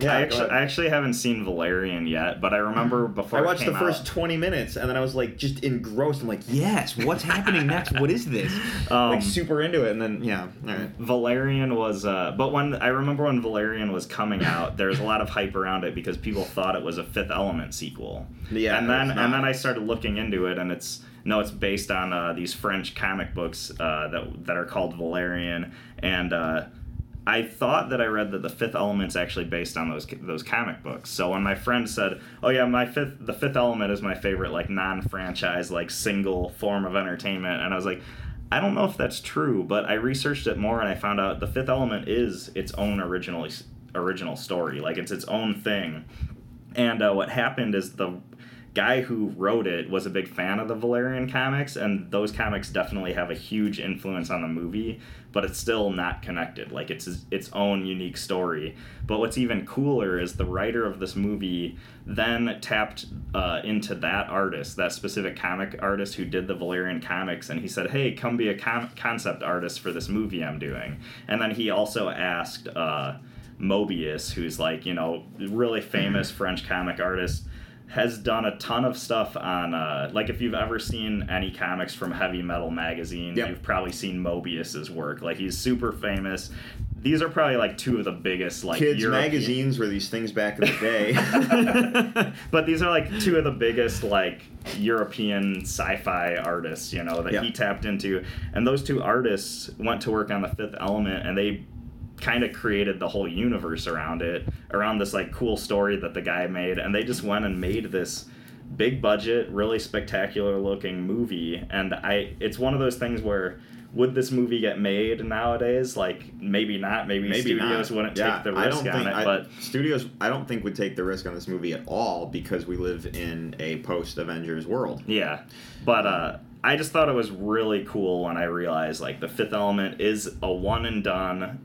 Yeah, I actually. I actually haven't seen Valerian yet, but I remember before I watched the first out- 20 minutes and then I was like just engrossed. I'm like, yes, what's happening next? What is this? Um, like super into it. And then, yeah, all right. Valerian was, uh, but when I remember when Valerian was coming out, there was a lot of hype around it because people thought it was a Fifth Element sequel. Yeah, and then and then I started looking into it, and it's no, it's based on uh, these French comic books uh, that that are called Valerian, and uh, I thought that I read that the Fifth Element's actually based on those those comic books. So when my friend said, "Oh yeah, my fifth the Fifth Element is my favorite like non-franchise like single form of entertainment," and I was like. I don't know if that's true, but I researched it more and I found out the Fifth Element is its own original original story. Like it's its own thing. And uh, what happened is the guy who wrote it was a big fan of the Valerian comics, and those comics definitely have a huge influence on the movie, but it's still not connected. Like it's its own unique story. But what's even cooler is the writer of this movie then tapped uh, into that artist, that specific comic artist who did the Valerian comics, and he said, "Hey, come be a com- concept artist for this movie I'm doing." And then he also asked. Uh, Moebius, who's like, you know, really famous French comic artist, has done a ton of stuff on, uh, like, if you've ever seen any comics from Heavy Metal Magazine, Yep. you've probably seen Moebius's work. Like, he's super famous. These are probably like two of the biggest, like, Kids European- magazines were these things back in the day. but these are like two of the biggest like European sci-fi artists, you know, that Yeah. he tapped into. And those two artists went to work on the Fifth Element, and they kind of created the whole universe around it, around this like cool story that the guy made, and they just went and made this big budget, really spectacular looking movie. And I, it's one of those things where. Would this movie get made nowadays? Like maybe not. Maybe, Maybe studios not. wouldn't yeah, take the I risk on it. I, but studios, I don't think would take the risk on this movie at all because we live in a post Avengers world. Yeah, but uh, I just thought it was really cool when I realized like the Fifth Element is a one and done,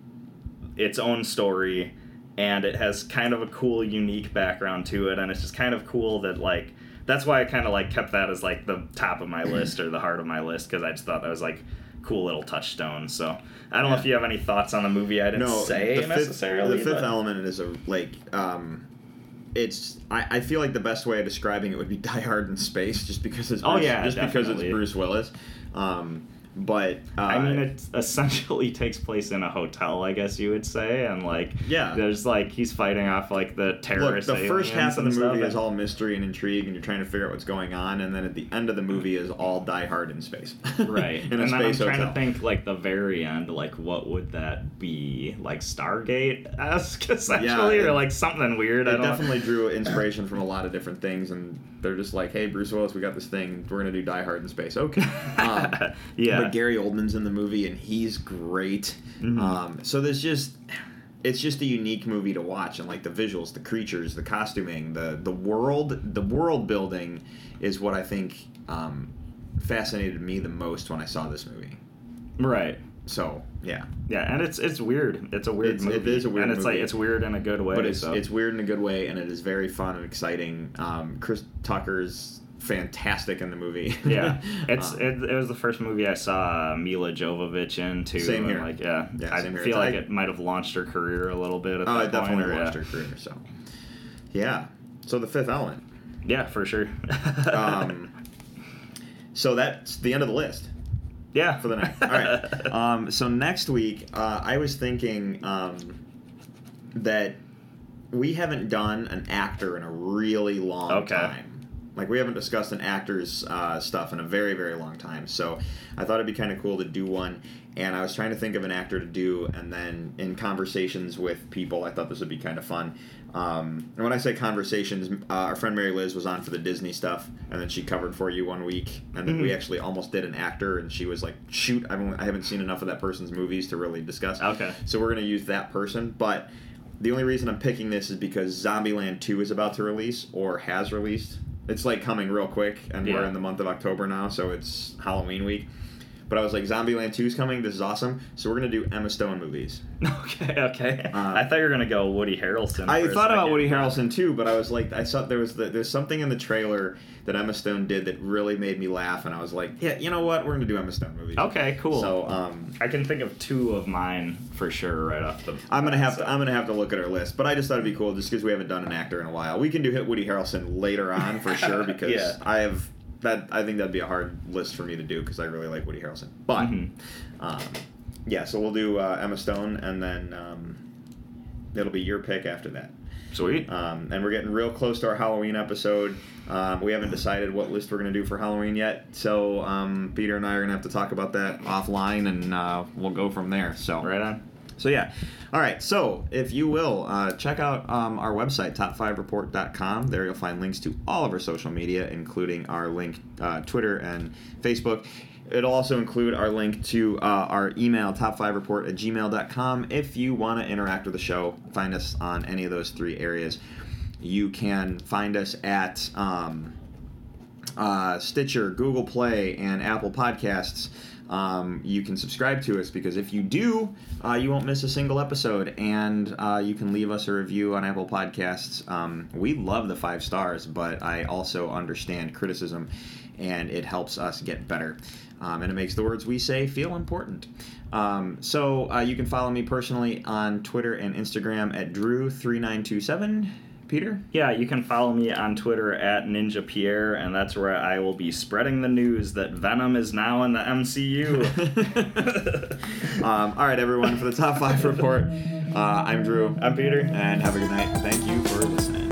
its own story, and it has kind of a cool, unique background to it, and it's just kind of cool that like that's why I kind of like kept that as like the top of my list or the heart of my list because I just thought that was like cool little touchstone. So I don't know if you have any thoughts on the movie. I didn't no, say the fifth, necessarily. the fifth but- element is a like um, it's I, I feel like the best way of describing it would be Die Hard in space, just because it's Oh, yeah, just because it's. Bruce Willis. Um, but uh, I mean, it essentially takes place in a hotel, I guess you would say, and like, Yeah. there's like he's fighting off like the Look, terrorist. the first half of the movie is all mystery and intrigue, and you're trying to figure out what's going on, and then at the end of the movie is all Die Hard in space. right. in and a then I'm trying hotel. to think like the very end, like what would that be? Like Stargate esque essentially, it- or like something weird. I It definitely drew inspiration from a lot of different things, and they're just like, "Hey, Bruce Willis, we got this thing. We're gonna do Die Hard in space." Okay. Um, Yeah. But Gary Oldman's in the movie, and he's great. Mhm. Um, so there's just, it's just a unique movie to watch, and like the visuals, the creatures, the costuming, the the world, the world building, is what I think um, fascinated me the most when I saw this movie. right. So yeah, Yeah, and it's it's weird. It's a weird It's- movie. is a weird and it's movie. like it's weird in a good way. but it's so. it's weird in a good way, and it is very fun and exciting. Um, Chris Tucker's fantastic in the movie. yeah, it's Um, it, it was the first movie I saw uh, Milla Jovovich in too. Same here. Like yeah, Yeah, I feel like I- it might have launched her career a little bit. At Oh, it definitely point, launched yeah. her career. So, yeah. So the Fifth Element. Yeah, for sure. Um, so that's the end of the list yeah, for the night. All right. Um, so next week, uh, I was thinking um, that we haven't done an actor in a really long Okay. time. Like we haven't discussed an actor's uh, stuff in a very, very long time. So I thought it'd be kind of cool to do one. And I was trying to think of an actor to do, and then in conversations with people, I thought this would be kind of fun. Um, and when I say conversations, uh, our friend Mary Liz was on for the Disney stuff, and then she covered for you one week, and then we Mhm. actually almost did an actor, and she was like, "Shoot, I haven't, I haven't seen enough of that person's movies to really discuss." Okay. So we're gonna use that person, but the only reason I'm picking this is because Zombieland 2 is about to release or has released. It's like coming real quick, and we're in the month of October now, so it's Halloween week. But I was like, Zombieland 2 is coming. This is awesome. So we're gonna do Emma Stone movies. Okay, okay. Uh, I thought you were gonna go Woody Harrelson. I thought about. Woody Harrelson too, but I was like, I saw there was the, there's something in the trailer that Emma Stone did that really made me laugh, and I was like, yeah, you know what? We're gonna do Emma Stone movies. Okay, cool. So um, I can think of two of mine for sure right off the. I'm gonna have so- to I'm gonna have to look at our list, but I just thought it'd be cool just because we haven't done an actor in a while. We can do hit Woody Harrelson later on for sure because Yeah. I have that. I think that'd be a hard list for me to do because I really like Woody Harrelson. But Mhm. um, yeah, so we'll do uh, Emma Stone, and then um, it'll be your pick after that. Sweet. Um, and we're getting real close to our Halloween episode. Um, we haven't decided what list we're going to do for Halloween yet, so um, Peter and I are going to have to talk about that offline, and uh, we'll go from there. So right on. So yeah. All right. So if you will, uh, check out um, our website, top5report.com. There you'll find links to all of our social media, including our link, uh, Twitter and Facebook. It'll also include our link to uh, our email, top5report at gmail.com. If you want to interact with the show, find us on any of those three areas. You can find us at um, uh, Stitcher, Google Play, and Apple Podcasts. Um, you can subscribe to us because if you do, uh, you won't miss a single episode, and uh, you can leave us a review on Apple Podcasts. Um, we love the five stars, but I also understand criticism, and it helps us get better. Um, and it makes the words we say feel important. Um, so uh, you can follow me personally on Twitter and Instagram at Drew3927. Peter? Yeah, you can follow me on Twitter at Ninja Pierre, and that's where I will be spreading the news that Venom is now in the MCU. um, all right, everyone, for the top five report, uh, I'm Drew. I'm Peter. And have a good night. Thank you for listening.